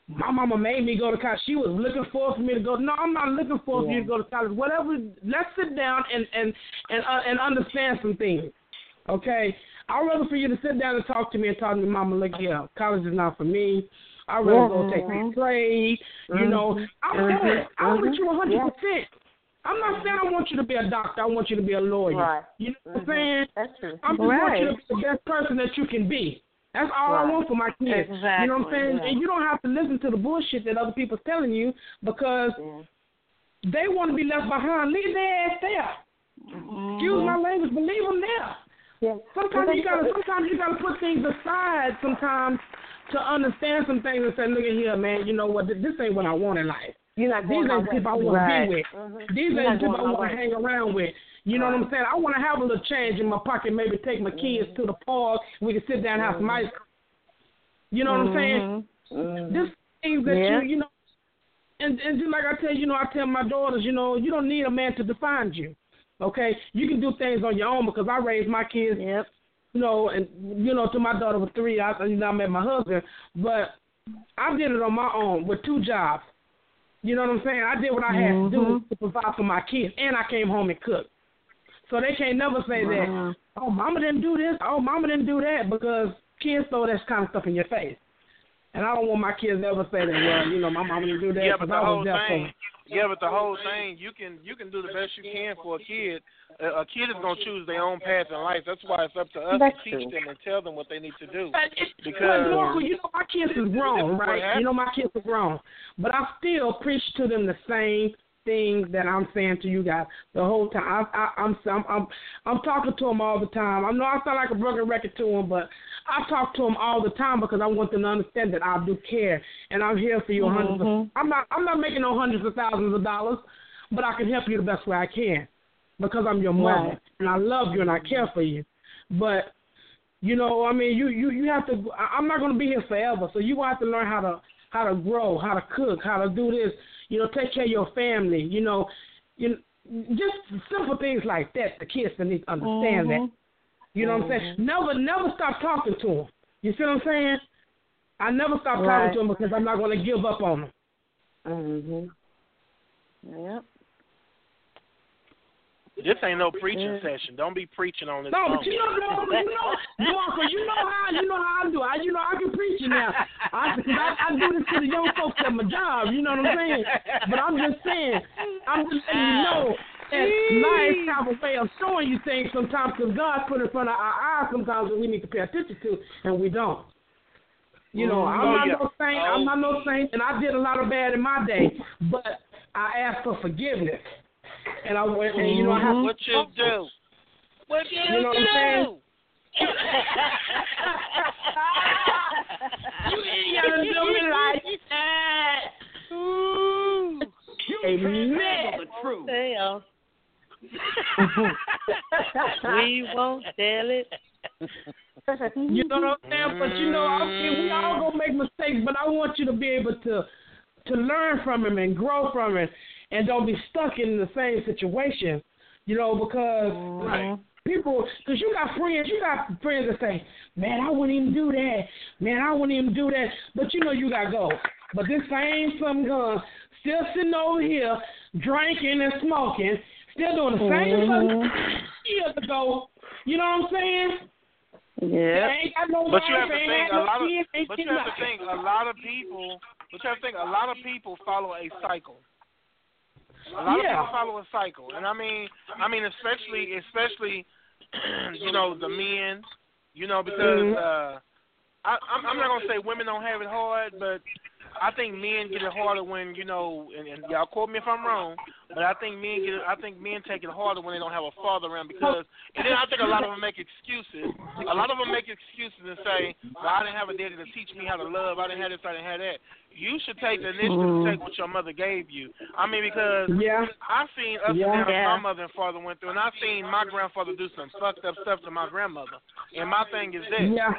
Speaker 5: my mama made me go to college. She was looking for me to go. No, I'm not looking for you to go to college. Whatever. Let's sit down and and and uh, and understand some things. Okay. I'd rather for you to sit down and talk to me and talk to me, Mama. Look here, college is not for me. I'd rather go take a trade. You know, I'm
Speaker 4: Mhm.
Speaker 5: with I'm with you 100.
Speaker 4: Yeah.
Speaker 5: percent I'm not saying I want you to be a doctor. I want you to be a lawyer.
Speaker 4: Right.
Speaker 5: You know what I'm
Speaker 4: Mhm.
Speaker 5: saying?
Speaker 4: that's true
Speaker 5: I'm just want you to
Speaker 3: Right.
Speaker 5: be the best person that you can be. That's all I want for my kids. You know what I'm saying?
Speaker 4: yeah.
Speaker 5: And you don't have to listen to the bullshit that other people's telling you because
Speaker 4: yeah.
Speaker 5: they want to be left behind. Leave their ass there.
Speaker 3: Mm-hmm.
Speaker 5: Excuse my language, but leave them there.
Speaker 4: Yeah.
Speaker 5: Sometimes you gotta sometimes you gotta put things aside sometimes to understand some things and say, look at here, man, you know what, this ain't what I want in life.
Speaker 4: You're not
Speaker 5: These ain't
Speaker 4: way.
Speaker 5: people I want
Speaker 3: Right.
Speaker 5: to be with.
Speaker 4: Mhm.
Speaker 5: These
Speaker 4: You're
Speaker 5: ain't
Speaker 4: not
Speaker 5: people I want to hang around with. You know what I'm saying? I want to have a little change in my pocket, maybe take my kids mm-hmm. to the park. We can sit down and have some mm-hmm. ice cream. You know what I'm saying? Mm-hmm.
Speaker 4: Mhm.
Speaker 5: This things that
Speaker 3: Yeah.
Speaker 5: you, you know, and and just like I tell you, you know, I tell my daughters, you know, you don't need a man to define you. Okay, you can do things on your own because I raised my kids.
Speaker 3: Yep.
Speaker 5: You know, and you know, to my daughter was three. I, you know, I met my husband, but I did it on my own with two jobs. You know what I'm saying? I did what I had to do to provide for my kids, and I came home and cooked. So they can't never say that. Oh, mama didn't do this. Oh, mama didn't do that because kids throw that kind of stuff in your face. And I don't want my kids to ever say that. Well, you know, my mama didn't do that.
Speaker 2: Yeah, but
Speaker 5: 'cause
Speaker 2: the
Speaker 5: I was
Speaker 2: whole
Speaker 5: there for
Speaker 2: thing. Yeah, but the whole thing, you can you can do the best you can for a kid. A, a kid is gonna choose their own path in life. That's why it's up to us
Speaker 7: That's
Speaker 2: to teach
Speaker 7: true.
Speaker 2: them and tell them what they need to do.
Speaker 5: But
Speaker 2: Because
Speaker 5: Marco, you know my kids is grown, right? You know my kids are grown, but I still preach to them the same thing that I'm saying to you guys the whole time. I, I, I'm, I'm I'm I'm talking to them all the time. I know I sound like a broken record to them, but I talk to them all the time because I want them to understand that I do care and I'm here for you. Hundreds. Of.
Speaker 7: Mm-hmm.
Speaker 5: I'm not I'm not making no hundreds of thousands of dollars, but I can help you the best way I can because I'm your mother
Speaker 7: Right.
Speaker 5: and I love you and I care for you. But you know, I mean, you you you have to. I'm not going to be here forever, so you have to learn how to how to grow, how to cook, how to do this. You know, take care of your family. You know, you just simple things like that. The kids need to understand that. You know what I'm saying? Never never stop talking to them. You see what I'm saying? I never stop
Speaker 7: Right.
Speaker 5: talking to them because I'm not going to give up on them.
Speaker 7: Mhm. Yep.
Speaker 2: This ain't no preaching session. Don't be preaching on this.
Speaker 5: No,
Speaker 2: phone.
Speaker 5: but you know, no, but you know, Marco, you know how you know how I do. I, you know, I can preach it now. I, I, I do this to the young folks at my job. You know what I'm saying? But I'm just saying, I'm just letting you know that life have a way of showing you things sometimes because God put in front of our eyes sometimes that we need to pay attention to, and we don't. You know, I'm mm-hmm.
Speaker 2: Oh,
Speaker 5: not
Speaker 2: yeah.
Speaker 5: no saint.
Speaker 2: Oh.
Speaker 5: I'm not no saint, and I did a lot of bad in my day. But I asked for forgiveness, and I went, and you know, I have mm-hmm.
Speaker 2: what you do? What you,
Speaker 5: You know what I'm saying?
Speaker 2: do?
Speaker 5: you gotta do me like Amen.
Speaker 8: the truth. [LAUGHS]
Speaker 6: We won't tell it.
Speaker 5: You know what I'm saying? But you know, I mean, we all gonna make mistakes, but I want you to be able to to learn from him and grow from it, and don't be stuck in the same situation. You know, because
Speaker 2: Right.
Speaker 5: people, because you got friends, you got friends that say, "Man, I wouldn't even do that. Man, I wouldn't even do that." But you know, you got to go. But this same some gun still sitting over here drinking and smoking, still doing the same
Speaker 7: Mhm.
Speaker 5: fucking years ago. You know what I'm saying?
Speaker 7: Yeah.
Speaker 5: They ain't got no
Speaker 2: But you have to think a lot of.
Speaker 5: kids,
Speaker 2: But you have to think a lot of people. But you have to think a lot of people follow a cycle. A lot
Speaker 5: Yeah.
Speaker 2: of people follow a cycle, and I mean, I mean, especially, especially, [CLEARS THROAT] you know, the men, you know, because
Speaker 5: Mhm.
Speaker 2: uh, I, I'm, I'm not gonna say women don't have it hard, but I think men get it harder when you know, and, and y'all quote me if I'm wrong, but I think men get it, I think men take it harder when they don't have a father around because, and then I think a lot of them make excuses. A lot of them make excuses and say, well, I didn't have a daddy to teach me how to love. I didn't have this. I didn't have that. You should take the initiative to mm-hmm. take what your mother gave you. I mean, because
Speaker 5: Yeah.
Speaker 2: I've seen ups
Speaker 5: Yeah.
Speaker 2: and downs
Speaker 7: Yeah.
Speaker 2: my mother and father went through, and I've seen my grandfather do some fucked up stuff to my grandmother. And my thing is this:
Speaker 5: Yeah.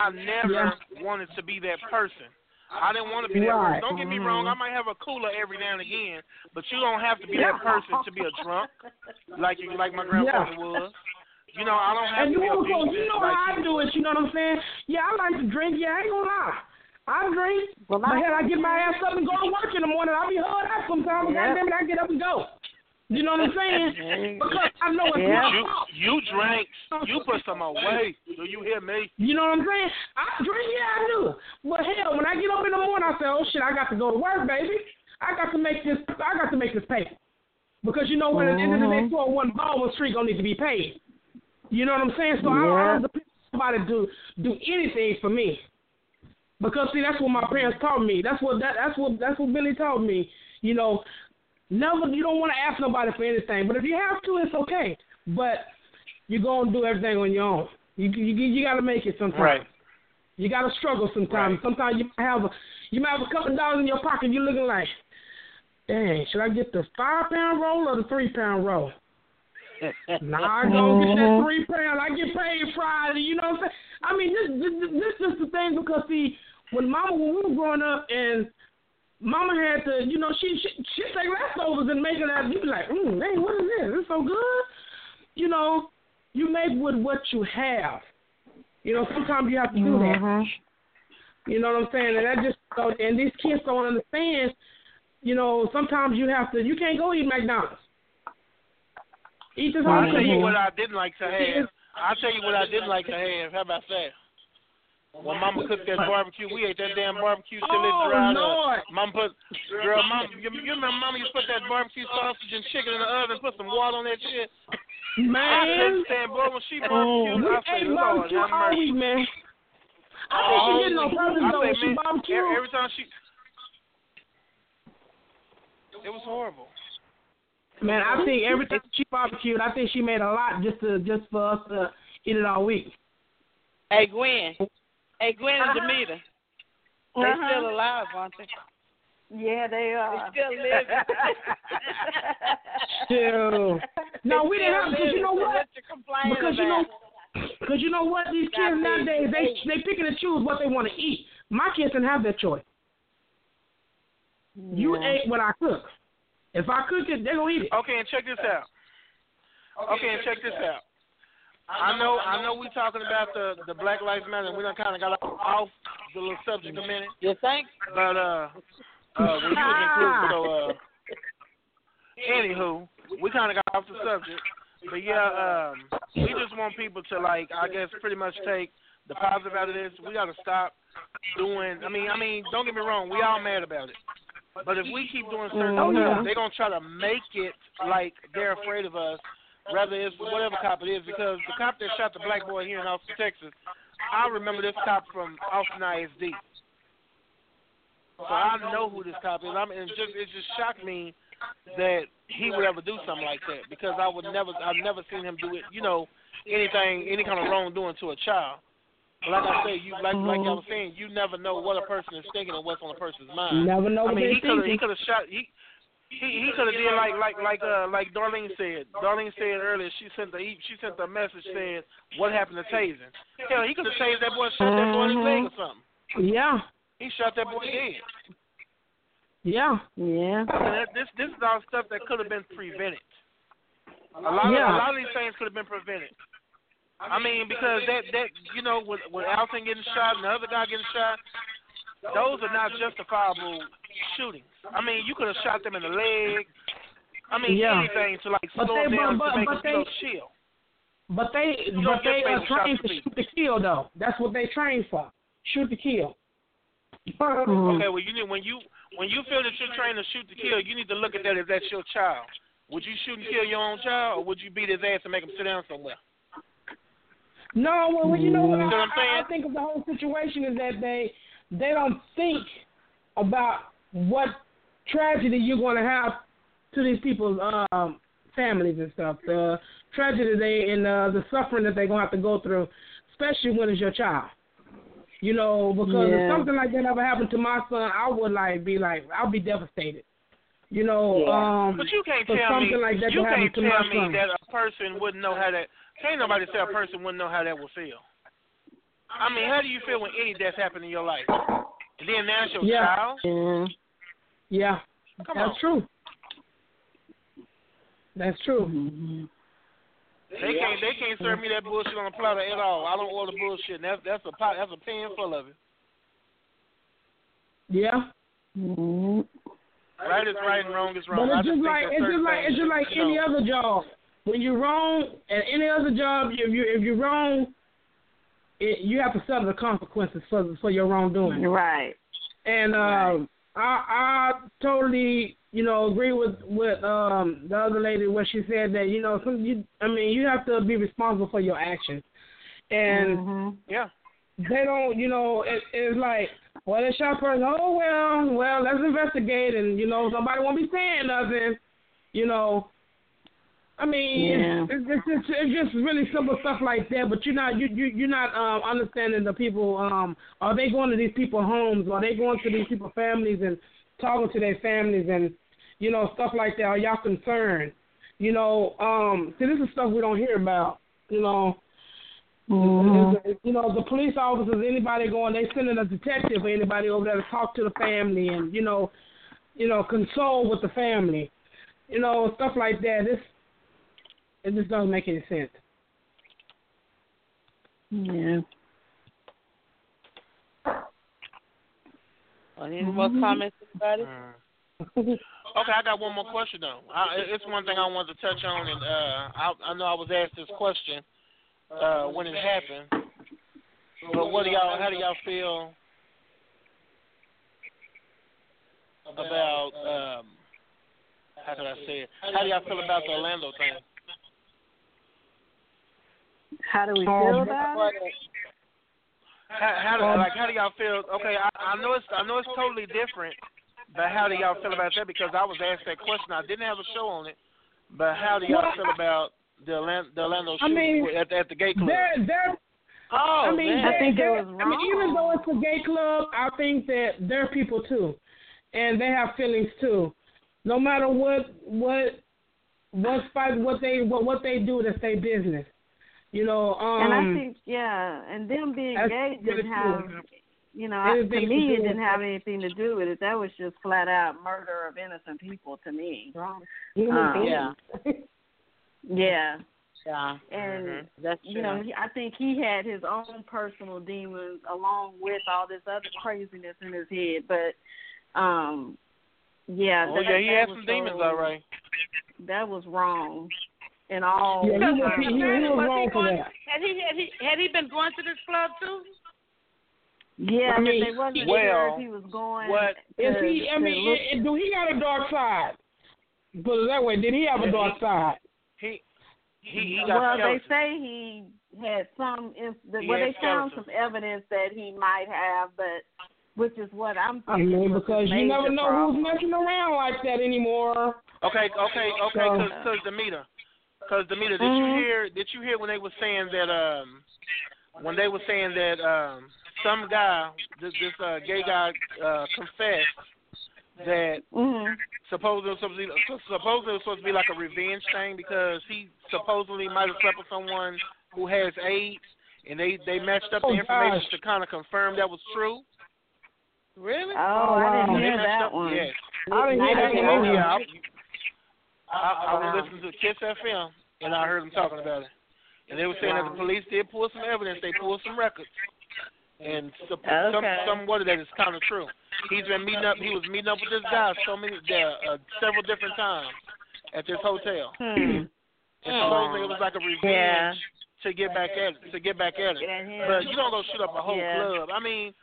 Speaker 2: I never
Speaker 5: Yeah.
Speaker 2: wanted to be that person. I didn't want to be that
Speaker 5: Right.
Speaker 2: person. Don't get me wrong, I might have a cooler every now and again, but you don't have to be that person to be a drunk, like you, like my grandfather was. You know, I don't have
Speaker 5: And
Speaker 2: to
Speaker 5: you
Speaker 2: be
Speaker 5: know,
Speaker 2: abusive.
Speaker 5: you know
Speaker 2: like
Speaker 5: how I do it. You know what I'm saying? Yeah, I like to drink. Yeah, I ain't gonna lie. I drink,
Speaker 7: Well,
Speaker 5: but
Speaker 7: I-
Speaker 5: hell, I get my ass up and go to work in the morning. I be hard out sometimes. but
Speaker 7: Yeah.
Speaker 5: Goddamn it, I get up and go. You know what I'm saying? Because I know it's
Speaker 7: Yeah.
Speaker 5: my
Speaker 2: you,
Speaker 5: fault.
Speaker 2: you drank. You put some away. Do you hear me?
Speaker 5: You know what I'm saying? I drink, yeah, I do. But hell, when I get up in the morning, I say, "Oh shit, I got to go to work, baby. I got to make this. I got to make this pay." Because you know what? At the end of the day,
Speaker 7: Mhm.
Speaker 5: 401 Baldwin Street gonna need to be paid. You know what I'm saying? So I, I don't depend on somebody to do anything for me. Because see, that's what my parents taught me. That's what that, that's what that's what Billy taught me. You know, never you don't want to ask nobody for anything. But if you have to, it's okay. But you're gonna do everything on your own. You you you got to make it sometimes.
Speaker 2: Right.
Speaker 5: You got to struggle sometimes.
Speaker 2: Right.
Speaker 5: Sometimes you might have a you might have a couple of dollars in your pocket. You're looking like, dang, should I get the five pound roll or the three pound roll? [LAUGHS] Nah, I go get that mm-hmm. three pound. I get paid Friday. You know what I'm saying? I mean, this this this is the thing because see, when Mama when we were growing up and Mama had to, you know, she she she take leftovers and make it out. You be like, mm, dang, what is this? It's so good. You know, you make with what you have. You know, sometimes you have to do that. You know what I'm saying? And that just so and these kids don't understand. You know, sometimes you have to. You can't go eat McDonald's. Eat this
Speaker 2: I'll tell you what I didn't like to have. I'll tell you what I didn't like to have. How about that? When Mama cooked that barbecue, we ate that damn oh, barbecue till it
Speaker 5: Oh,
Speaker 2: dried
Speaker 5: Lord.
Speaker 2: up. Mama put, girl, Mama, you, you remember Mama used to put that barbecue sausage and chicken in the oven, put some water on that shit. I
Speaker 5: Man.
Speaker 2: couldn't stand, boy, when she
Speaker 5: Oh,
Speaker 2: barbecued,
Speaker 5: we
Speaker 2: I say,
Speaker 5: ate
Speaker 2: Lord,
Speaker 5: barbecue
Speaker 2: have
Speaker 5: all
Speaker 2: mercy.
Speaker 5: week, man. I think she did no oh, purpose
Speaker 2: I
Speaker 5: though.
Speaker 2: say,
Speaker 5: when She
Speaker 2: man,
Speaker 5: barbecue.
Speaker 2: every, every time she, it was horrible.
Speaker 5: Man, I think [LAUGHS] every time she barbecued, I think she made a lot just to just for us to eat it all week.
Speaker 6: Hey Gwen. Hey Gwen and
Speaker 3: Uh-huh.
Speaker 6: Demeter. They
Speaker 3: Uh-huh.
Speaker 6: still alive, aren't they?
Speaker 3: Yeah, they are.
Speaker 6: They still [LAUGHS] living.
Speaker 5: Still. [LAUGHS] No, we didn't have because you know what?
Speaker 6: you
Speaker 5: Because you know, because you know what? These kids nowadays they they picking and choose what they want to eat. My kids didn't have that choice. You ate what I cook. If I cook it, they're gonna eat it.
Speaker 2: Okay, and check this out. Okay, and check this out. I know, I know, we talking about the the Black Lives Matter. and We done kind of got off the little subject a minute.
Speaker 6: You think?
Speaker 2: But uh, uh, when you was included, so uh, anywho, we kind of got off the subject. But yeah, um, we just want people to like, I guess, pretty much take the positive out of this. We got to stop doing. I mean, I mean, don't get me wrong, we all mad about it. But if we keep doing certain stuff,
Speaker 5: yeah.
Speaker 2: they're gonna try to make it like they're afraid of us, rather it's whatever cop it is. Because the cop that shot the black boy here in Austin, Texas, I remember this cop from Austin ISD. So I know who this cop is. I mean, it just it just shocked me that he would ever do something like that because I would never I've never seen him do it. You know, anything any kind of wrongdoing to a child. But like I said, you like like I was saying, you never know what a person is thinking and what's on a person's mind.
Speaker 5: Never know
Speaker 2: I mean, he could he could have shot he. He he could have did like like like uh like Darlene said. Darlene said earlier she sent the she sent the message saying what happened to Taser. Hell, he could have tased that boy, shot that boy in his leg or something.
Speaker 5: Yeah,
Speaker 2: He shot that boy dead.
Speaker 5: yeah,
Speaker 3: Yeah.
Speaker 2: I mean, that, this this is all stuff that could have been prevented. A lot
Speaker 5: Yeah.
Speaker 2: of a lot of these things could have been prevented. I mean, because that that you know, with with Alton getting shot and the other guy getting shot, those are not justifiable shootings. I mean, you could have shot them in the leg. I mean,
Speaker 5: Yeah.
Speaker 2: anything to like
Speaker 5: But
Speaker 2: slow
Speaker 5: they-
Speaker 2: them down
Speaker 5: but-
Speaker 2: to make
Speaker 5: but
Speaker 2: them you know,
Speaker 5: they-
Speaker 2: chill.
Speaker 5: but they
Speaker 2: don't
Speaker 5: but they are
Speaker 2: fatal
Speaker 5: trained
Speaker 2: to
Speaker 5: to shoot to kill though. That's what they trained for. Shoot to kill. Mm-hmm.
Speaker 2: Okay, well, you need when you when you feel that you're trained to shoot to kill, you need to look at that as that's your child. Would you shoot and kill your own child, or would you beat his ass and make him sit down somewhere?
Speaker 5: No, well, well, you know what?
Speaker 2: You know what I'm
Speaker 5: I,
Speaker 2: saying?
Speaker 5: I think of the whole situation is that they they don't think about what tragedy you're going to have to these people's um, families and stuff. The tragedy they and uh, the suffering that they're going to have to go through, especially when it's your child. You know, because
Speaker 3: Yeah.
Speaker 5: if something like that ever happened to my son, I would like be like I'll be devastated. You know, um,
Speaker 2: But you can't
Speaker 5: for
Speaker 2: tell me
Speaker 5: like that
Speaker 2: you can't
Speaker 5: to
Speaker 2: tell me
Speaker 5: son.
Speaker 2: that a person wouldn't know how that. Can't nobody say a person wouldn't know how that would feel. I mean, how do you feel when any death happened in your life? And then now your
Speaker 5: Yeah.
Speaker 2: child.
Speaker 3: Yeah.
Speaker 5: Yeah,
Speaker 2: Come
Speaker 5: that's
Speaker 2: on.
Speaker 5: true. That's true.
Speaker 3: Mm-hmm.
Speaker 2: They can't they can't serve me that bullshit on a platter at all. I don't order bullshit. And that's that's a pot that's a pan full of it.
Speaker 5: Yeah.
Speaker 3: Mm-hmm.
Speaker 2: Right is right and wrong is wrong.
Speaker 5: But it's just like it's just like it's just like any other job. When you're wrong at any other job, if you if you're wrong, it, you have to suffer the consequences for for your wrongdoing.
Speaker 3: Right.
Speaker 5: And um, I I totally you know agree with with um the other lady where she said that you know some you I mean you have to be responsible for your actions, and
Speaker 3: Mm-hmm.
Speaker 2: Yeah.
Speaker 5: they don't, you know, it, it's like, well, they shot person. Oh well, well, let's investigate, and you know, somebody won't be saying nothing, you know. I mean,
Speaker 3: Yeah.
Speaker 5: it's, it's, it's, it's just really simple stuff like that. But you're not, you, you, you're not um, understanding the people. Um, are they going to these people's homes? Are they going to these people's families and talking to their families and, you know, stuff like that? Are y'all concerned? You know, um, see, this is stuff we don't hear about. You know,
Speaker 3: Mm-hmm.
Speaker 5: you know, the police officers, anybody going, they sending a detective or anybody over there to talk to the family and you know, you know, console with the family, you know, stuff like that. This it just doesn't make any sense.
Speaker 3: Yeah.
Speaker 6: Well, any more comments, everybody?
Speaker 2: Mm. Okay, I got one more question though. I, it's one thing I wanted to touch on, and uh, I, I know I was asked this question uh, when it happened. But what do y'all? How do y'all feel about? Um, how can I say it? How do y'all feel about the Orlando thing?
Speaker 3: How do we feel about it?
Speaker 2: How, how do like how do y'all feel? Okay, I, I know it's I know it's totally different, but how do y'all feel about that? Because I was asked that question. I didn't have a show on it, but how do y'all feel about the Orlando, the Orlando
Speaker 5: I
Speaker 2: shooting
Speaker 5: mean,
Speaker 2: at, at the gay club?
Speaker 5: They're, they're,
Speaker 2: oh,
Speaker 5: I mean,
Speaker 2: man.
Speaker 3: I think it
Speaker 5: they're-
Speaker 3: was
Speaker 5: I mean, even though it's a gay club, I think that they're people too, and they have feelings too. No matter what, what, what fight, what they, what, what they do to stay business. You know, um,
Speaker 3: and I think yeah, and them being gay didn't have
Speaker 5: true.
Speaker 3: you know, I, to me it didn't have anything to do with it. That was just flat out murder of innocent people to me.
Speaker 4: Human
Speaker 3: Um.
Speaker 6: Yeah.
Speaker 3: Yeah.
Speaker 6: Yeah.
Speaker 3: And
Speaker 2: Mhm.
Speaker 6: That's
Speaker 3: you know, he, I think he had his own personal demons along with all this other craziness in his head. But um yeah,
Speaker 2: Oh
Speaker 3: that,
Speaker 2: yeah, he
Speaker 3: that
Speaker 2: had some demons,
Speaker 3: so-
Speaker 2: all right.
Speaker 3: That was wrong. In all
Speaker 5: Yeah, he was-
Speaker 3: terms.
Speaker 5: he- he was
Speaker 6: Was
Speaker 5: wrong for
Speaker 6: going,
Speaker 5: that.
Speaker 6: Had he had he had he been going to this club too?
Speaker 3: Yeah,
Speaker 5: I mean,
Speaker 3: they wasn't
Speaker 2: well,
Speaker 3: sure if he was going
Speaker 2: what-
Speaker 5: Is
Speaker 3: to-
Speaker 5: he? I mean,
Speaker 3: look-
Speaker 5: i- do he got a dark side? Put it that way. Did he have a dark side?
Speaker 2: He he he got
Speaker 3: well, they say he had some. The,
Speaker 2: He
Speaker 3: well,
Speaker 2: had
Speaker 3: they found
Speaker 2: skeleton.
Speaker 3: some evidence that he might have, but which is what I'm.
Speaker 5: I mean, because you never know
Speaker 3: problem.
Speaker 5: who's messing around like that anymore.
Speaker 2: Okay, okay, okay.
Speaker 5: So-
Speaker 2: Cause, cause Demeter, cause Demeter, did you hear? Did you hear when they were saying that? Um, when they were saying that um, some guy, this, this uh, gay guy, uh, confessed that
Speaker 3: Mhm.
Speaker 2: supposedly it was supposed to be, supposedly it was supposed to be like a revenge thing because he supposedly might have slept with someone who has AIDS, and they they matched up the
Speaker 5: Oh,
Speaker 2: information
Speaker 5: gosh.
Speaker 2: to kind of confirm that was true.
Speaker 6: Really?
Speaker 3: Oh,
Speaker 5: Oh,
Speaker 3: I didn't
Speaker 2: They
Speaker 3: hear that
Speaker 2: up-
Speaker 3: one.
Speaker 2: Yes.
Speaker 5: I didn't hear that
Speaker 3: I
Speaker 5: one
Speaker 3: didn't
Speaker 5: either.
Speaker 2: yeah, I, I, was listening to Kiss FM, and I heard them talking about it. And they were saying that the police did pull some evidence. They pulled some records, and some some,
Speaker 3: Okay.
Speaker 2: some word that is kind of true. He's been meeting up. He was meeting up with this guy so many, uh, several different times at this hotel.
Speaker 3: Hmm.
Speaker 2: And supposedly it was like a revenge
Speaker 3: Yeah.
Speaker 2: to get back at it, to get back at it. But you don't go shoot up a whole
Speaker 3: Yeah.
Speaker 2: club. I mean,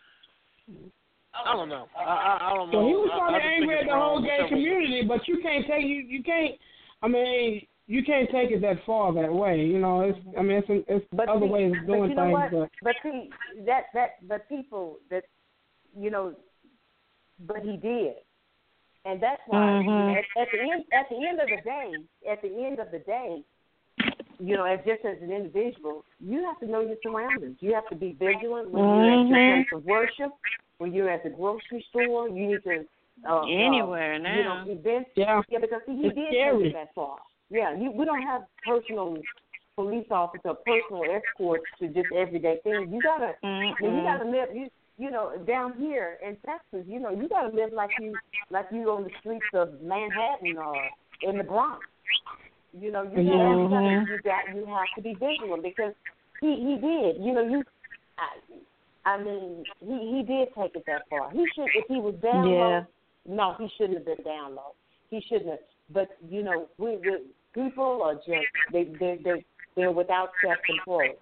Speaker 2: I don't know. I I, I don't know.
Speaker 5: Well, he was
Speaker 2: I- I
Speaker 5: probably angry at the whole gay community, but you can't take you you can't. I mean, you can't take it that far that way. You know, it's I mean, it's it's
Speaker 4: But
Speaker 5: other
Speaker 4: see,
Speaker 5: ways of
Speaker 4: but
Speaker 5: doing
Speaker 4: you know
Speaker 5: things,
Speaker 4: what?
Speaker 5: but
Speaker 4: But see, that that but people that you know, but he did, and that's why
Speaker 3: Mhm.
Speaker 4: at, at the end at the end of the day, at the end of the day, you know, as just as an individual, you have to know your surroundings. You have to be vigilant when you're at your place of worship, when you're at the grocery store. You need to uh,
Speaker 3: Anywhere
Speaker 4: uh,
Speaker 3: now.
Speaker 4: You know, events.
Speaker 5: yeah,
Speaker 4: Yeah, because see, he
Speaker 5: It's
Speaker 4: did
Speaker 5: scary.
Speaker 4: take it that far. Yeah, you, we don't have personal police officer, personal escorts to just everyday things. You gotta, I mean, you gotta live. You, you know, down here in Texas, you know, you gotta live like you, like you on the streets of Manhattan or in the Bronx. You know, you,
Speaker 5: Yeah.
Speaker 4: gotta, you, gotta, you got, you have to be vigilant because he, he did. You know, you. I, I mean, he he did take it that far. He should, if he was down
Speaker 3: Yeah.
Speaker 4: low, no, he shouldn't have been down low. He shouldn't have. But you know, we, we people are just they they they they're without self control.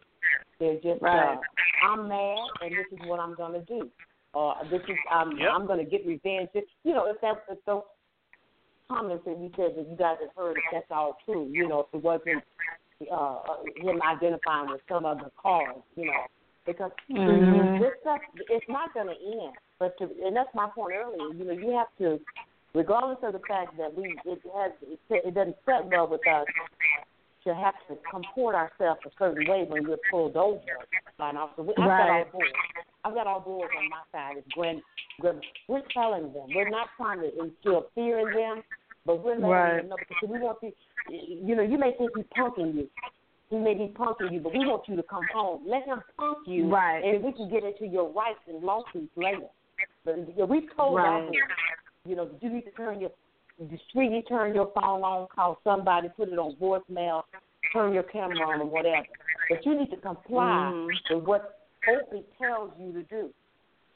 Speaker 4: They're just
Speaker 3: Right.
Speaker 4: uh, I'm mad and this is what I'm gonna do. Or this is I'm
Speaker 2: Yep.
Speaker 4: I'm gonna get revenge. You know, if that if those comments that you said that you guys have heard, if that's all true, you know, if it wasn't uh him identifying with some other cause, you know. Because
Speaker 3: Mhm.
Speaker 4: this stuff it's not gonna end. But to and that's my point earlier, you know, you have to regardless of the fact that we it has it, it doesn't set well with us to have to comport ourselves a certain way when we're pulled over by an officer. We- I've got all
Speaker 3: Right.
Speaker 4: boards. I've got all boards on my side. It's when when we're telling them. We're not trying to instill fear in them, but we're letting
Speaker 3: Right.
Speaker 4: them know because we want you. You know, you may think he's punking you. He may be punking you, but we want you to come home. Let him punk you,
Speaker 3: Right.
Speaker 4: and we can get into your rights and lawsuits later. But you know, we've told
Speaker 3: Right.
Speaker 4: you know, you need to turn your discreetly turn your phone on, call somebody, put it on voicemail, turn your camera on, or whatever. But you need to comply
Speaker 3: Mhm.
Speaker 4: with what Opie tells you to do,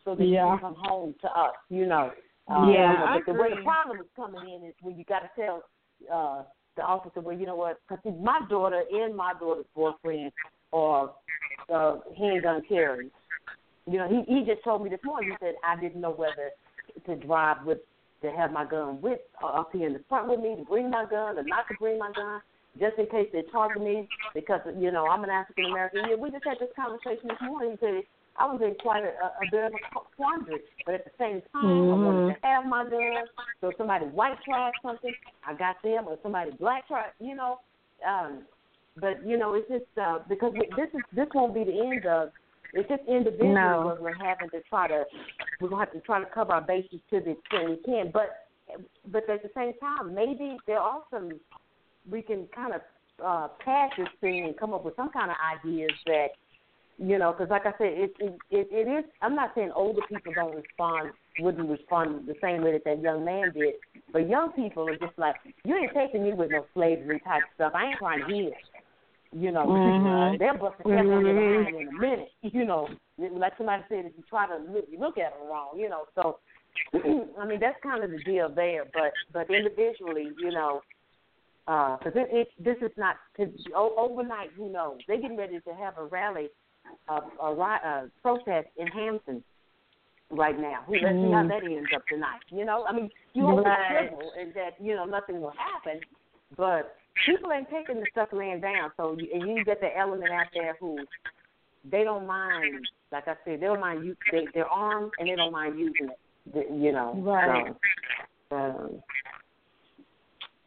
Speaker 4: so that
Speaker 5: Yeah.
Speaker 4: you can come home to us. You know, Uh,
Speaker 3: Yeah,
Speaker 4: you know, but the way the problem is coming in is when you got to tell uh, the officer, well, you know what? Because my daughter and my daughter's boyfriend are uh, handgun carriers. You know, he he just told me this morning. He said I didn't know whether to drive with to have my gun with uh, up here in the front with me to bring my gun or not to bring my gun just in case they target me because you know I'm an African American. Yeah, we just had this conversation this morning. He said I was in quite a, a bit of a quandary, but at the same time I wanted to have my gun. So if somebody white tried something, I got them, or somebody black tried, you know. Um, but you know, it's just uh, because this is this won't be the end of. It's just individually
Speaker 3: No.
Speaker 4: where we're having to try to we're gonna have to try to cover our bases to the extent we can. But but at the same time, maybe there are some we can kind of uh, pass this thing and come up with some kind of ideas that you know, because like I said, it, it it it is. I'm not saying older people don't respond, wouldn't respond the same way that that young man did, but young people are just like, you ain't taking me with no slavery type stuff. I ain't trying to hear. You know, [LAUGHS]
Speaker 3: Mhm.
Speaker 4: they'll bust a step on your behind in a minute. [LAUGHS] You know, like somebody said, if you try to look, you look at them wrong. You know, so [CLEARS THROAT] I mean that's kind of the deal there. But but individually, you know, uh, because it, it this is not o- overnight. Who knows? They're getting ready to have a rally, a, a, ri- a protest in Hampton right now. Who let's see how
Speaker 3: Mm.
Speaker 4: that ends up tonight. You know, I mean, you hope
Speaker 3: Right.
Speaker 4: civil and that you know nothing will happen, but people ain't taking the stuff laying down. So you, and you get the element out there who they don't mind. Like I said, they don't mind you. They, they're armed and they don't mind using it. the- You know,
Speaker 3: Right.
Speaker 4: So,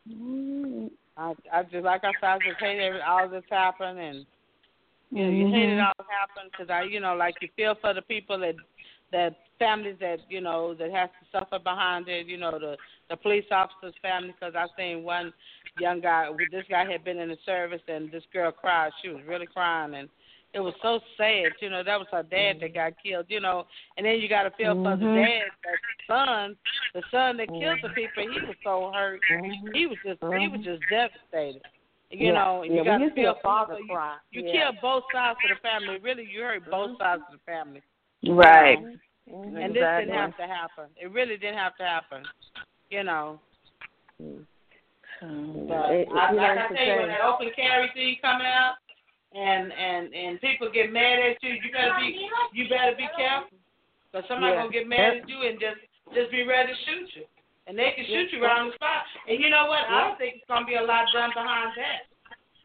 Speaker 4: um,
Speaker 6: I, I just like I said, I just hate every, all this happening and you know, you hate it all happen because I, you know, like you feel for the people that that families that you know that has to suffer behind it. You know, the the police officers' family. Because I seen one young guy. This guy had been in the service, and this girl cried. She was really crying, and it was so sad. You know, that was her dad that mm-hmm. got killed. You know, and then you got to feel for the
Speaker 3: Mhm.
Speaker 6: dad, that son, the son that killed the mm-hmm. people. He was so hurt. Mm-hmm. He was just he was just devastated. You
Speaker 4: Yeah.
Speaker 6: know,
Speaker 4: Yeah,
Speaker 6: you got to feel
Speaker 4: a father
Speaker 6: for- you,
Speaker 4: cry,
Speaker 6: You
Speaker 4: yeah.
Speaker 6: kill both sides of the family. Really, you hurt mm-hmm. both sides of the family.
Speaker 3: Right. Mm-hmm.
Speaker 6: And this didn't have to happen. It really didn't have to happen. You know. Mm-hmm. But
Speaker 4: It- it-
Speaker 6: I,
Speaker 4: know,
Speaker 6: like I tell you, when that open carry thing come out, and and and people get mad at you, you better be you better be careful, because somebody
Speaker 4: Yeah.
Speaker 6: gonna get mad at you and just just be ready to shoot you, and they can shoot you right on the spot. And you know what? I don't think it's gonna be a lot done behind that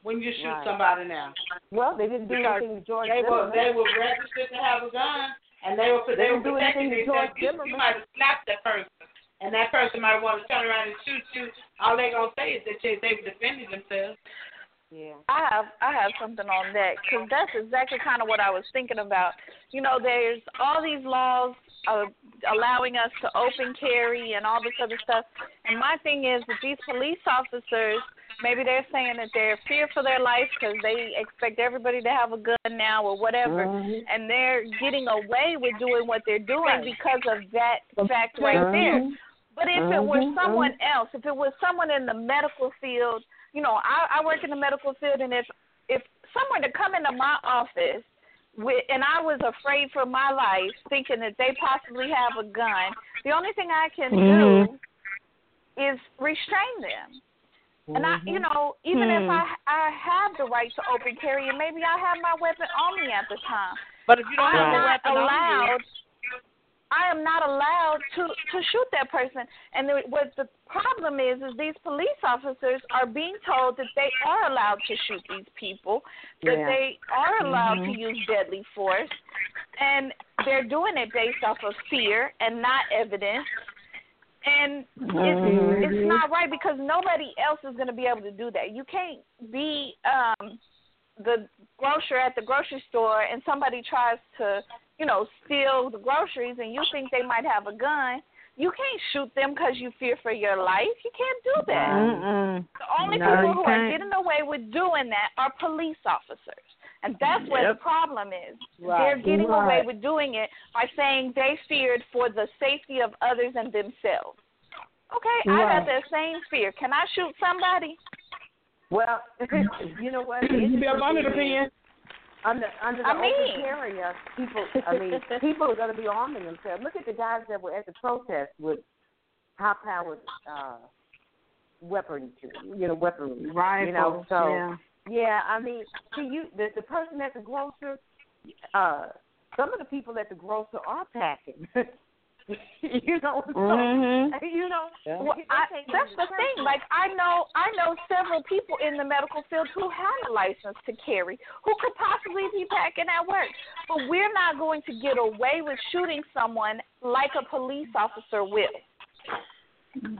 Speaker 6: when you shoot
Speaker 4: Right.
Speaker 6: somebody now.
Speaker 4: Well, they didn't do
Speaker 6: Because
Speaker 4: anything to George
Speaker 6: they were they were registered to have a gun, and they were
Speaker 4: They
Speaker 6: they, were protecting
Speaker 4: to George
Speaker 6: themselves. You,
Speaker 4: Zimmerman.
Speaker 6: you might have slapped that person, and that person might want to turn around and shoot you. All they gonna say is that they they were defending themselves.
Speaker 4: Yeah.
Speaker 10: I have I have something on that because that's exactly kind of what I was thinking about. You know, there's all these laws uh, allowing us to open carry and all this other stuff. And my thing is that these police officers, maybe they're saying that they're fear for their life because they expect everybody to have a gun now or whatever,
Speaker 3: Mhm.
Speaker 10: and they're getting away with doing what they're doing because of that fact right there.
Speaker 3: Mhm.
Speaker 10: But if it were
Speaker 3: Mhm,
Speaker 10: someone else, if it was someone in the medical field, you know, I, I work in the medical field, and if if someone to come into my office with, and I was afraid for my life, thinking that they possibly have a gun, the only thing I can
Speaker 3: Mhm.
Speaker 10: do is restrain them. And I, you
Speaker 4: Mhm.
Speaker 10: know, even if
Speaker 3: Hmm.
Speaker 10: I I have the right to open carry, and maybe I have my weapon on me at the time,
Speaker 6: But if you don't
Speaker 10: I
Speaker 6: have
Speaker 10: am
Speaker 6: a
Speaker 10: not
Speaker 6: weapon on you,
Speaker 10: allowed. I am not allowed to to shoot that person. And the, what the problem is, is these police officers are being told that they are allowed to shoot these people, that
Speaker 4: Yeah.
Speaker 10: they are allowed
Speaker 3: Mhm.
Speaker 10: to use deadly force, and they're doing it based off of fear and not evidence. And it's, it's not right because nobody else is going to be able to do that. You can't be um, the grocer at the grocery store and somebody tries to, you know, steal the groceries and you think they might have a gun. You can't shoot them because you fear for your life. You can't do that.
Speaker 3: Mm-mm.
Speaker 10: The only
Speaker 3: No,
Speaker 10: people who are
Speaker 3: can't.
Speaker 10: getting away with doing that are police officers. And that's where
Speaker 3: Yep.
Speaker 10: the problem is.
Speaker 6: Right.
Speaker 10: They're getting away with doing it by saying they feared for the safety of others and themselves. Okay, I
Speaker 3: Right.
Speaker 10: got that same fear. Can I shoot somebody?
Speaker 4: Well, [LAUGHS] you know what?
Speaker 5: You be up under the pen.
Speaker 4: Under under the
Speaker 10: I mean-
Speaker 4: open carrier, people. I mean, [LAUGHS] people are going to be arming themselves. Look at the guys that were at the protest with high powered uh weapons, you know, weaponry. You know, so
Speaker 3: yeah.
Speaker 4: yeah, I mean, see you the the person at the grocer, uh some of the people at the grocer are packing. [LAUGHS] [LAUGHS] you know, so,
Speaker 3: Mhm.
Speaker 4: you know,
Speaker 10: Well, I, that's the
Speaker 4: registration.
Speaker 10: thing. Like I know, I know several people in the medical field who have a license to carry, who could possibly be packing at work. But we're not going to get away with shooting someone like a police officer will.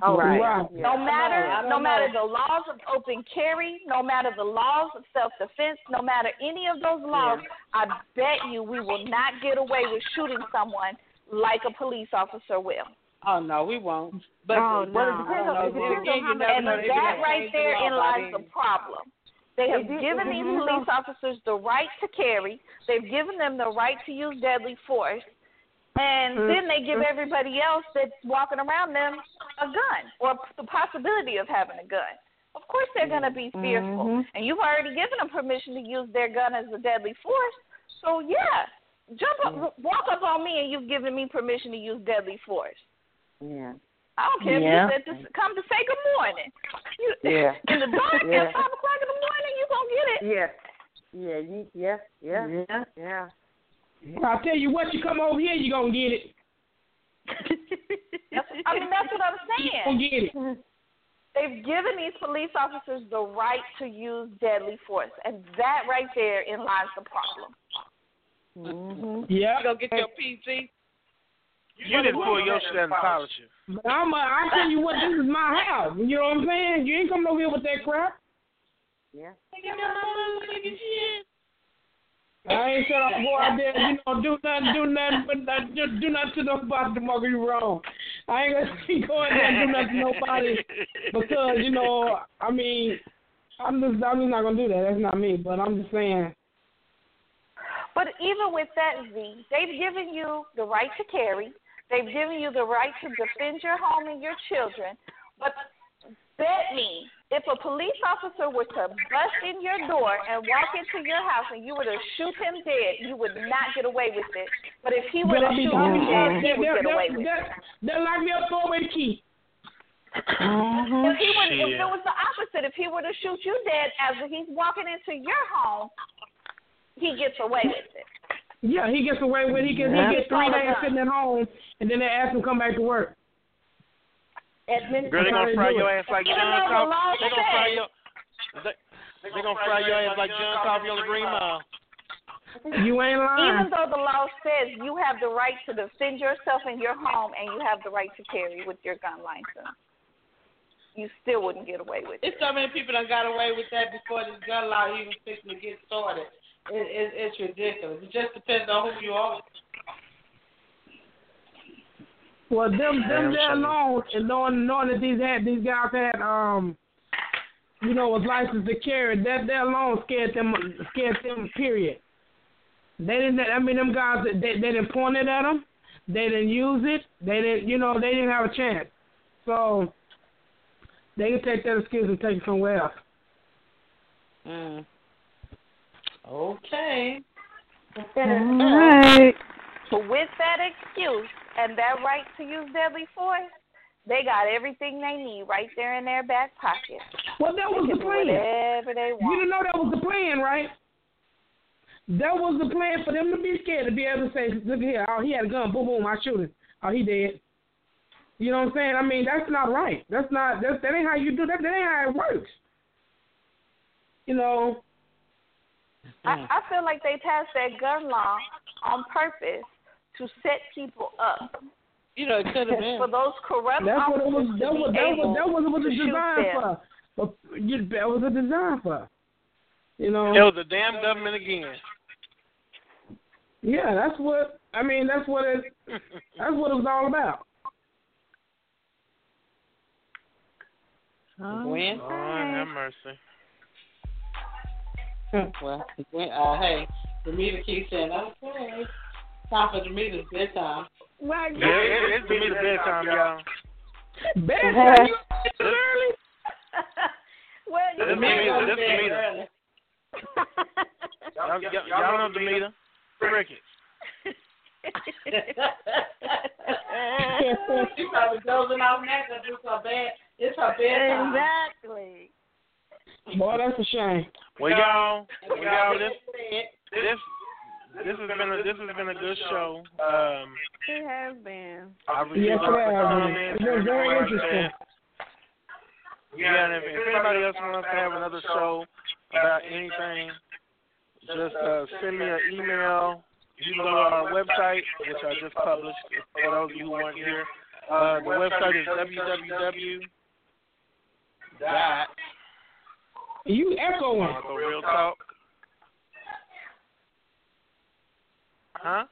Speaker 4: Oh,
Speaker 5: Right.
Speaker 4: yeah.
Speaker 10: No matter, no matter the laws of open carry, no matter the laws of self defense, no matter any of those laws, I bet you we will not get away with shooting someone like a police officer will.
Speaker 6: Oh no, we won't. But
Speaker 3: Oh,
Speaker 6: well,
Speaker 3: no.
Speaker 6: it depends on, it depends on how much
Speaker 10: And that right there
Speaker 6: law
Speaker 10: in lies the problem. They have
Speaker 4: It did-
Speaker 10: given
Speaker 4: it
Speaker 10: these
Speaker 4: did-
Speaker 10: police officers the right to carry. They've given them the right to use deadly force. And
Speaker 4: Mm-hmm.
Speaker 10: then they give everybody else that's walking around them a gun or the possibility of having a gun. Of course, they're going to be fearful.
Speaker 4: Mm-hmm.
Speaker 10: And you've already given them permission to use their gun as a deadly force. So, yeah, jump up, walk up on me and you've given me permission to use deadly force.
Speaker 4: Yeah.
Speaker 10: I don't care
Speaker 4: Yeah.
Speaker 10: if you said to come to say good morning. You,
Speaker 4: Yeah. [LAUGHS]
Speaker 10: In the dark
Speaker 4: Yeah.
Speaker 10: at five o'clock in the morning, you gonna get it.
Speaker 4: Yeah. Yeah, you, yeah, yeah,
Speaker 3: Yeah.
Speaker 4: yeah.
Speaker 5: I'll tell you what, you come over here, you gonna get it.
Speaker 10: I mean, that's what I'm [LAUGHS]
Speaker 5: You
Speaker 10: saying.
Speaker 5: gonna get it.
Speaker 10: They've given these police officers the right to use deadly force, and that right there in lies the problem.
Speaker 4: Mm-hmm.
Speaker 5: Yeah.
Speaker 6: You gonna get your PG?
Speaker 2: You didn't pull your shit out and polish it.
Speaker 5: But I'm, uh, I tell you what, this is my house. You know what I'm saying? You ain't coming over here with that crap.
Speaker 4: Yeah.
Speaker 5: I ain't said I'll go out there, you know, do nothing, do nothing, but not, do, do nothing to nobody tomorrow. You wrong. I ain't gonna [LAUGHS] be going there and do nothing to nobody because you know, I mean, I'm just, I'm just not gonna do that. That's not me. But I'm just saying.
Speaker 10: But even with that, Z, they've given you the right to carry. They've given you the right to defend your home and your children. But bet me, if a police officer were to bust in your door and walk into your house and you were to shoot him dead, you would not get away with it. But if he were to shoot you dead, he would get away with it.
Speaker 5: they'll- They'll lock me up, throw away the key. Mm-hmm.
Speaker 10: If he would, if it was the opposite, if he were to shoot you dead as he's walking into your home, he gets away with it.
Speaker 5: Yeah, he gets away with. He gets, he gets three days sitting at home, and then they ask him to come back to work.
Speaker 2: Girl, they gonna fry your ass like John
Speaker 10: though
Speaker 2: Coffey.
Speaker 10: law
Speaker 2: They gonna fry your. They, they gonna fry your ass like John Coffey on the Green Mile.
Speaker 5: You ain't lying.
Speaker 10: Even though the law says you have the right to defend yourself in your home and you have the right to carry with your gun license, you still wouldn't get away with it.
Speaker 6: It's so many people that got away with that before this gun law even fixing to get started. It, it, it's ridiculous. It just depends on who you are.
Speaker 5: Well, them them
Speaker 2: Damn
Speaker 5: there alone, and knowing knowing that these had these guys had um, you know, was licensed to carry, that that alone scared them scared them. Period. They didn't. I mean, them guys they they didn't point it at them. They didn't use it. They didn't. You know, they didn't have a chance. So they can take that excuse and take it somewhere else.
Speaker 6: Mm. Okay.
Speaker 3: right.
Speaker 10: But [LAUGHS] with that excuse and that right to use deadly force, they got everything they need right there in their back pocket.
Speaker 5: Well, that was the plan.
Speaker 10: whatever they want.
Speaker 5: You didn't know that was the plan, right? That was the plan for them to be scared to be able to say, "Look here, oh, he had a gun, boom, boom, I shoot him. Oh, he dead." You know what I'm saying? I mean, that's not right. That's not that. That ain't how you do that. That ain't how it works. You know.
Speaker 10: I, mm. I feel like they passed that gun law on purpose to set people up.
Speaker 6: You know, it could have [LAUGHS] been.
Speaker 10: For those corrupt
Speaker 5: That's what it was. That
Speaker 10: to be
Speaker 5: was that was that was what it
Speaker 10: to
Speaker 5: was
Speaker 10: shoot
Speaker 5: designed
Speaker 10: them.
Speaker 5: for. But you, that was a design for. You know.
Speaker 2: It was the damn government again.
Speaker 5: Yeah, that's what I mean. That's what it. That's what it was all about.
Speaker 6: Gwen?
Speaker 2: Lord have mercy. [LAUGHS]
Speaker 6: Well, Gwen, uh, hey, Demeter keeps saying, okay. Time for Demeter's bedtime.
Speaker 5: Right.
Speaker 2: Yeah, it, it's to me the bedtime, y'all.
Speaker 5: Bedtime. You up this early? [LAUGHS]
Speaker 10: well, you
Speaker 2: This
Speaker 10: know,
Speaker 2: Demeter, this
Speaker 6: Bed
Speaker 2: Demeter.
Speaker 6: early.
Speaker 2: Y'all, y'all, y'all know Demeter? Crickets. [LAUGHS]
Speaker 6: She probably dozing off now because it's her bed. It's her bedtime.
Speaker 3: Exactly.
Speaker 5: Boy, that's a shame.
Speaker 2: Well, y'all, well, y'all, this this this has been a this has been a good show. Um,
Speaker 3: It has been.
Speaker 2: I received
Speaker 5: Yes,
Speaker 2: a lot
Speaker 5: it has.
Speaker 2: comments.
Speaker 5: It's been very interesting.
Speaker 2: Yeah, and if, if anybody else wants to have another show about anything, just uh, send me an email. You can go to our website, which I just published for those of you who weren't here. Uh, the website is www. dot
Speaker 5: You echoing.
Speaker 2: Marco Real Talk. Huh?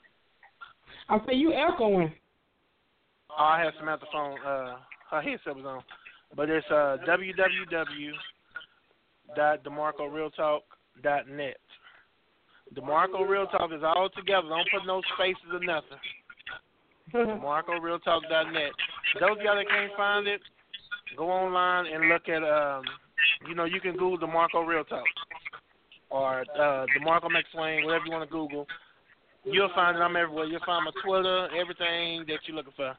Speaker 5: I say you echoing.
Speaker 2: Oh, I have Samantha phone. Uh, her headset was on, but it's uh www.demarcorealtalk.net. Demarco Real Talk dot net. Demarco Real Talk is all together. Don't put no spaces or nothing. [LAUGHS] Demarco Real Talk dot net. Those of y'all that can't find it, go online and look at um, you know, you can Google DeMarco Real Talk or uh, DeMarco McSwain, whatever you want to Google. You'll find it. I'm everywhere. You'll find my Twitter, everything that you're looking for.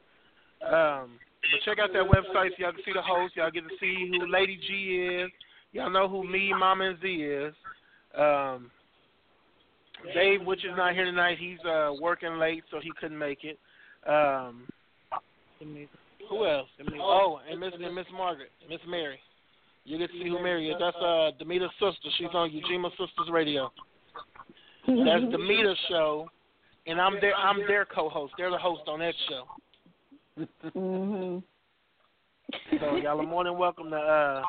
Speaker 2: Um, but check out that website so y'all can see the host. Y'all get to see who Lady G is. Y'all know who me, Mama, and Z is. Um, Dave, which is not here tonight, he's uh, working late, so he couldn't make it. Um, who else? Oh, and Miss and Miss Margaret, Miss Mary. You get to see who Mary is. That's uh Demita's sister. She's on Ujima Sisters Radio. That's Demita's show, and I'm their I'm their co-host. They're the host on that show.
Speaker 3: Mhm.
Speaker 2: So y'all are more than welcome to uh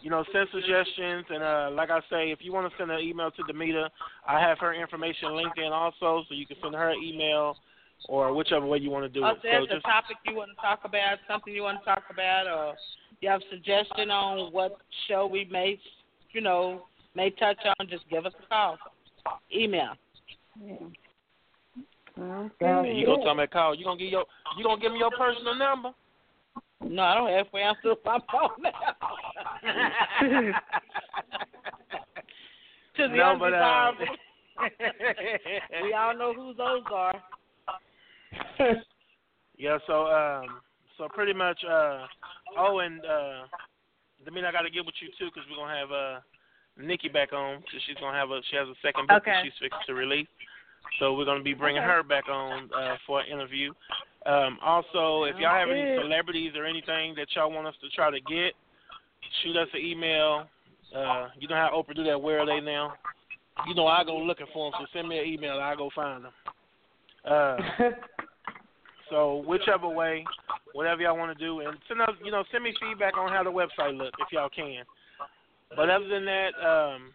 Speaker 2: you know, send suggestions and uh like I say, if you want to send an email to Demita, I have her information linked in also, so you can send her an email or whichever way you want to do
Speaker 6: Or
Speaker 2: it.
Speaker 6: if there's
Speaker 2: So
Speaker 6: a
Speaker 2: just
Speaker 6: topic you want to talk about, something you want to talk about, or you have a suggestion on what show we may, you know, may touch on, just give us a call. Email.
Speaker 3: Okay.
Speaker 2: you gonna tell me to call. You gonna give your you gonna give me your personal number?
Speaker 6: No, I don't halfway answer my phone now. [LAUGHS] to the
Speaker 2: No, but, uh,
Speaker 6: undesirable. [LAUGHS] we all know who those are.
Speaker 2: Yeah, so um so pretty much uh oh and uh Demita I gotta get with you too because we're gonna have uh Nikki back on because she's gonna have a she has a second book that she's fixing to release. So we're gonna be bringing
Speaker 3: Okay.
Speaker 2: her back on uh for an interview. Um also if y'all have any celebrities or anything that y'all want us to try to get, shoot us an email. Uh you know how Oprah do that, where are they now? You know I go looking for them, so send me an email, I go find them. Uh [LAUGHS] so whichever way, whatever y'all want to do, and send us, you know, send me feedback on how the website look if y'all can. But other than that, um,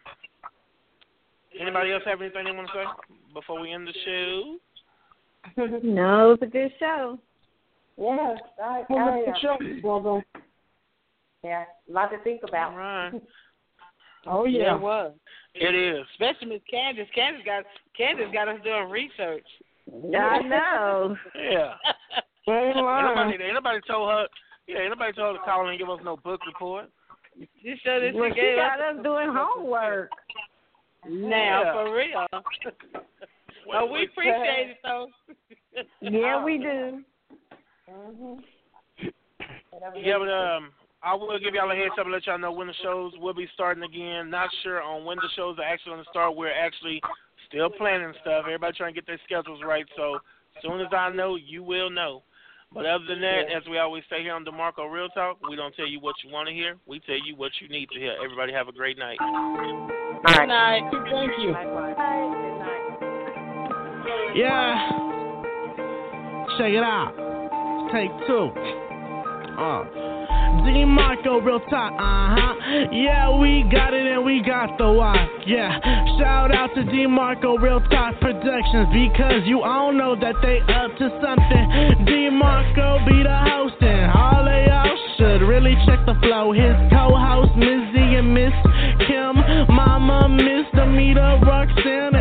Speaker 2: anybody else have anything they want to say before we end the show? [LAUGHS]
Speaker 3: No, it was a good show.
Speaker 4: Yes, I,
Speaker 5: Well,
Speaker 4: I,
Speaker 5: look at your brother.
Speaker 4: yeah, a lot to think about.
Speaker 2: All right, [LAUGHS]
Speaker 5: Oh
Speaker 6: Yeah,
Speaker 5: yeah.
Speaker 6: it was.
Speaker 2: it is.
Speaker 6: Especially Miss Candace. Candace got Candace got us doing research.
Speaker 3: I know.
Speaker 2: Yeah. [LAUGHS]
Speaker 5: Ain't
Speaker 2: Ain't
Speaker 5: lying.
Speaker 2: nobody, ain't nobody told her. Yeah, ain't nobody told her to call and give us no book report.
Speaker 6: She showed that
Speaker 3: Well,
Speaker 6: she
Speaker 3: she got
Speaker 6: us
Speaker 3: us doing homework.
Speaker 6: now
Speaker 2: Yeah.
Speaker 6: for real. [LAUGHS] oh, we appreciate it though.
Speaker 3: Yeah, we do.
Speaker 2: Yeah, but um, I will give y'all a heads up and let y'all know when the shows will be starting again. Not sure on when the shows are actually going to start. We're actually still planning stuff. Everybody trying to get their schedules right. So as soon as I know, you will know. But other than that, as we always say here on DeMarco Real Talk, we don't tell you what you want to hear. We tell you what you need to hear. Everybody have a great night.
Speaker 6: Good night.
Speaker 5: Thank you.
Speaker 11: Yeah. Check it out. Take two. Uh. D Marco, real talk, uh huh. Yeah, we got it and we got the why. Yeah, shout out to D Marco, real talk productions because you all know that they up to something. D Marco be the host and all of y'all should really check the flow. His co-host Miss Z and Miss Kim, Mama Miss Demita Roxanne,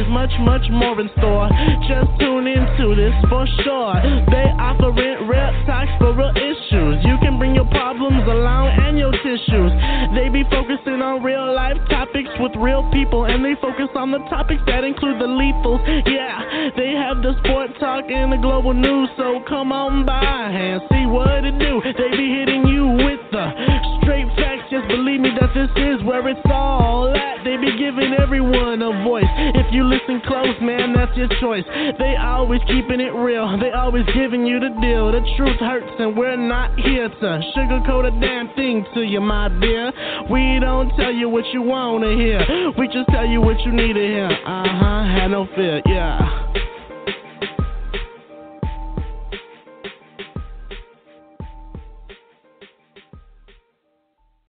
Speaker 11: is much, much more in store. Just tune into this for sure. They offer rent, rep, talks for real issues. You can bring your problems along tissues. They be focusing on on real life topics with real people, and they focus on the topics that include the lethals. Yeah, they have the sport talk and the global news, so come on by and see what it do. They be hitting you with the straight facts. Just believe me that this is where it's all at. They be giving everyone a voice. If you listen close, man, that's your choice. They always keeping it real. They always giving you the deal. The truth hurts, and we're not here to sugarcoat a damn thing to you, my dear. We don't tell you what you wanna hear. We just tell you what you need to hear. Uh huh. Have no fear, yeah.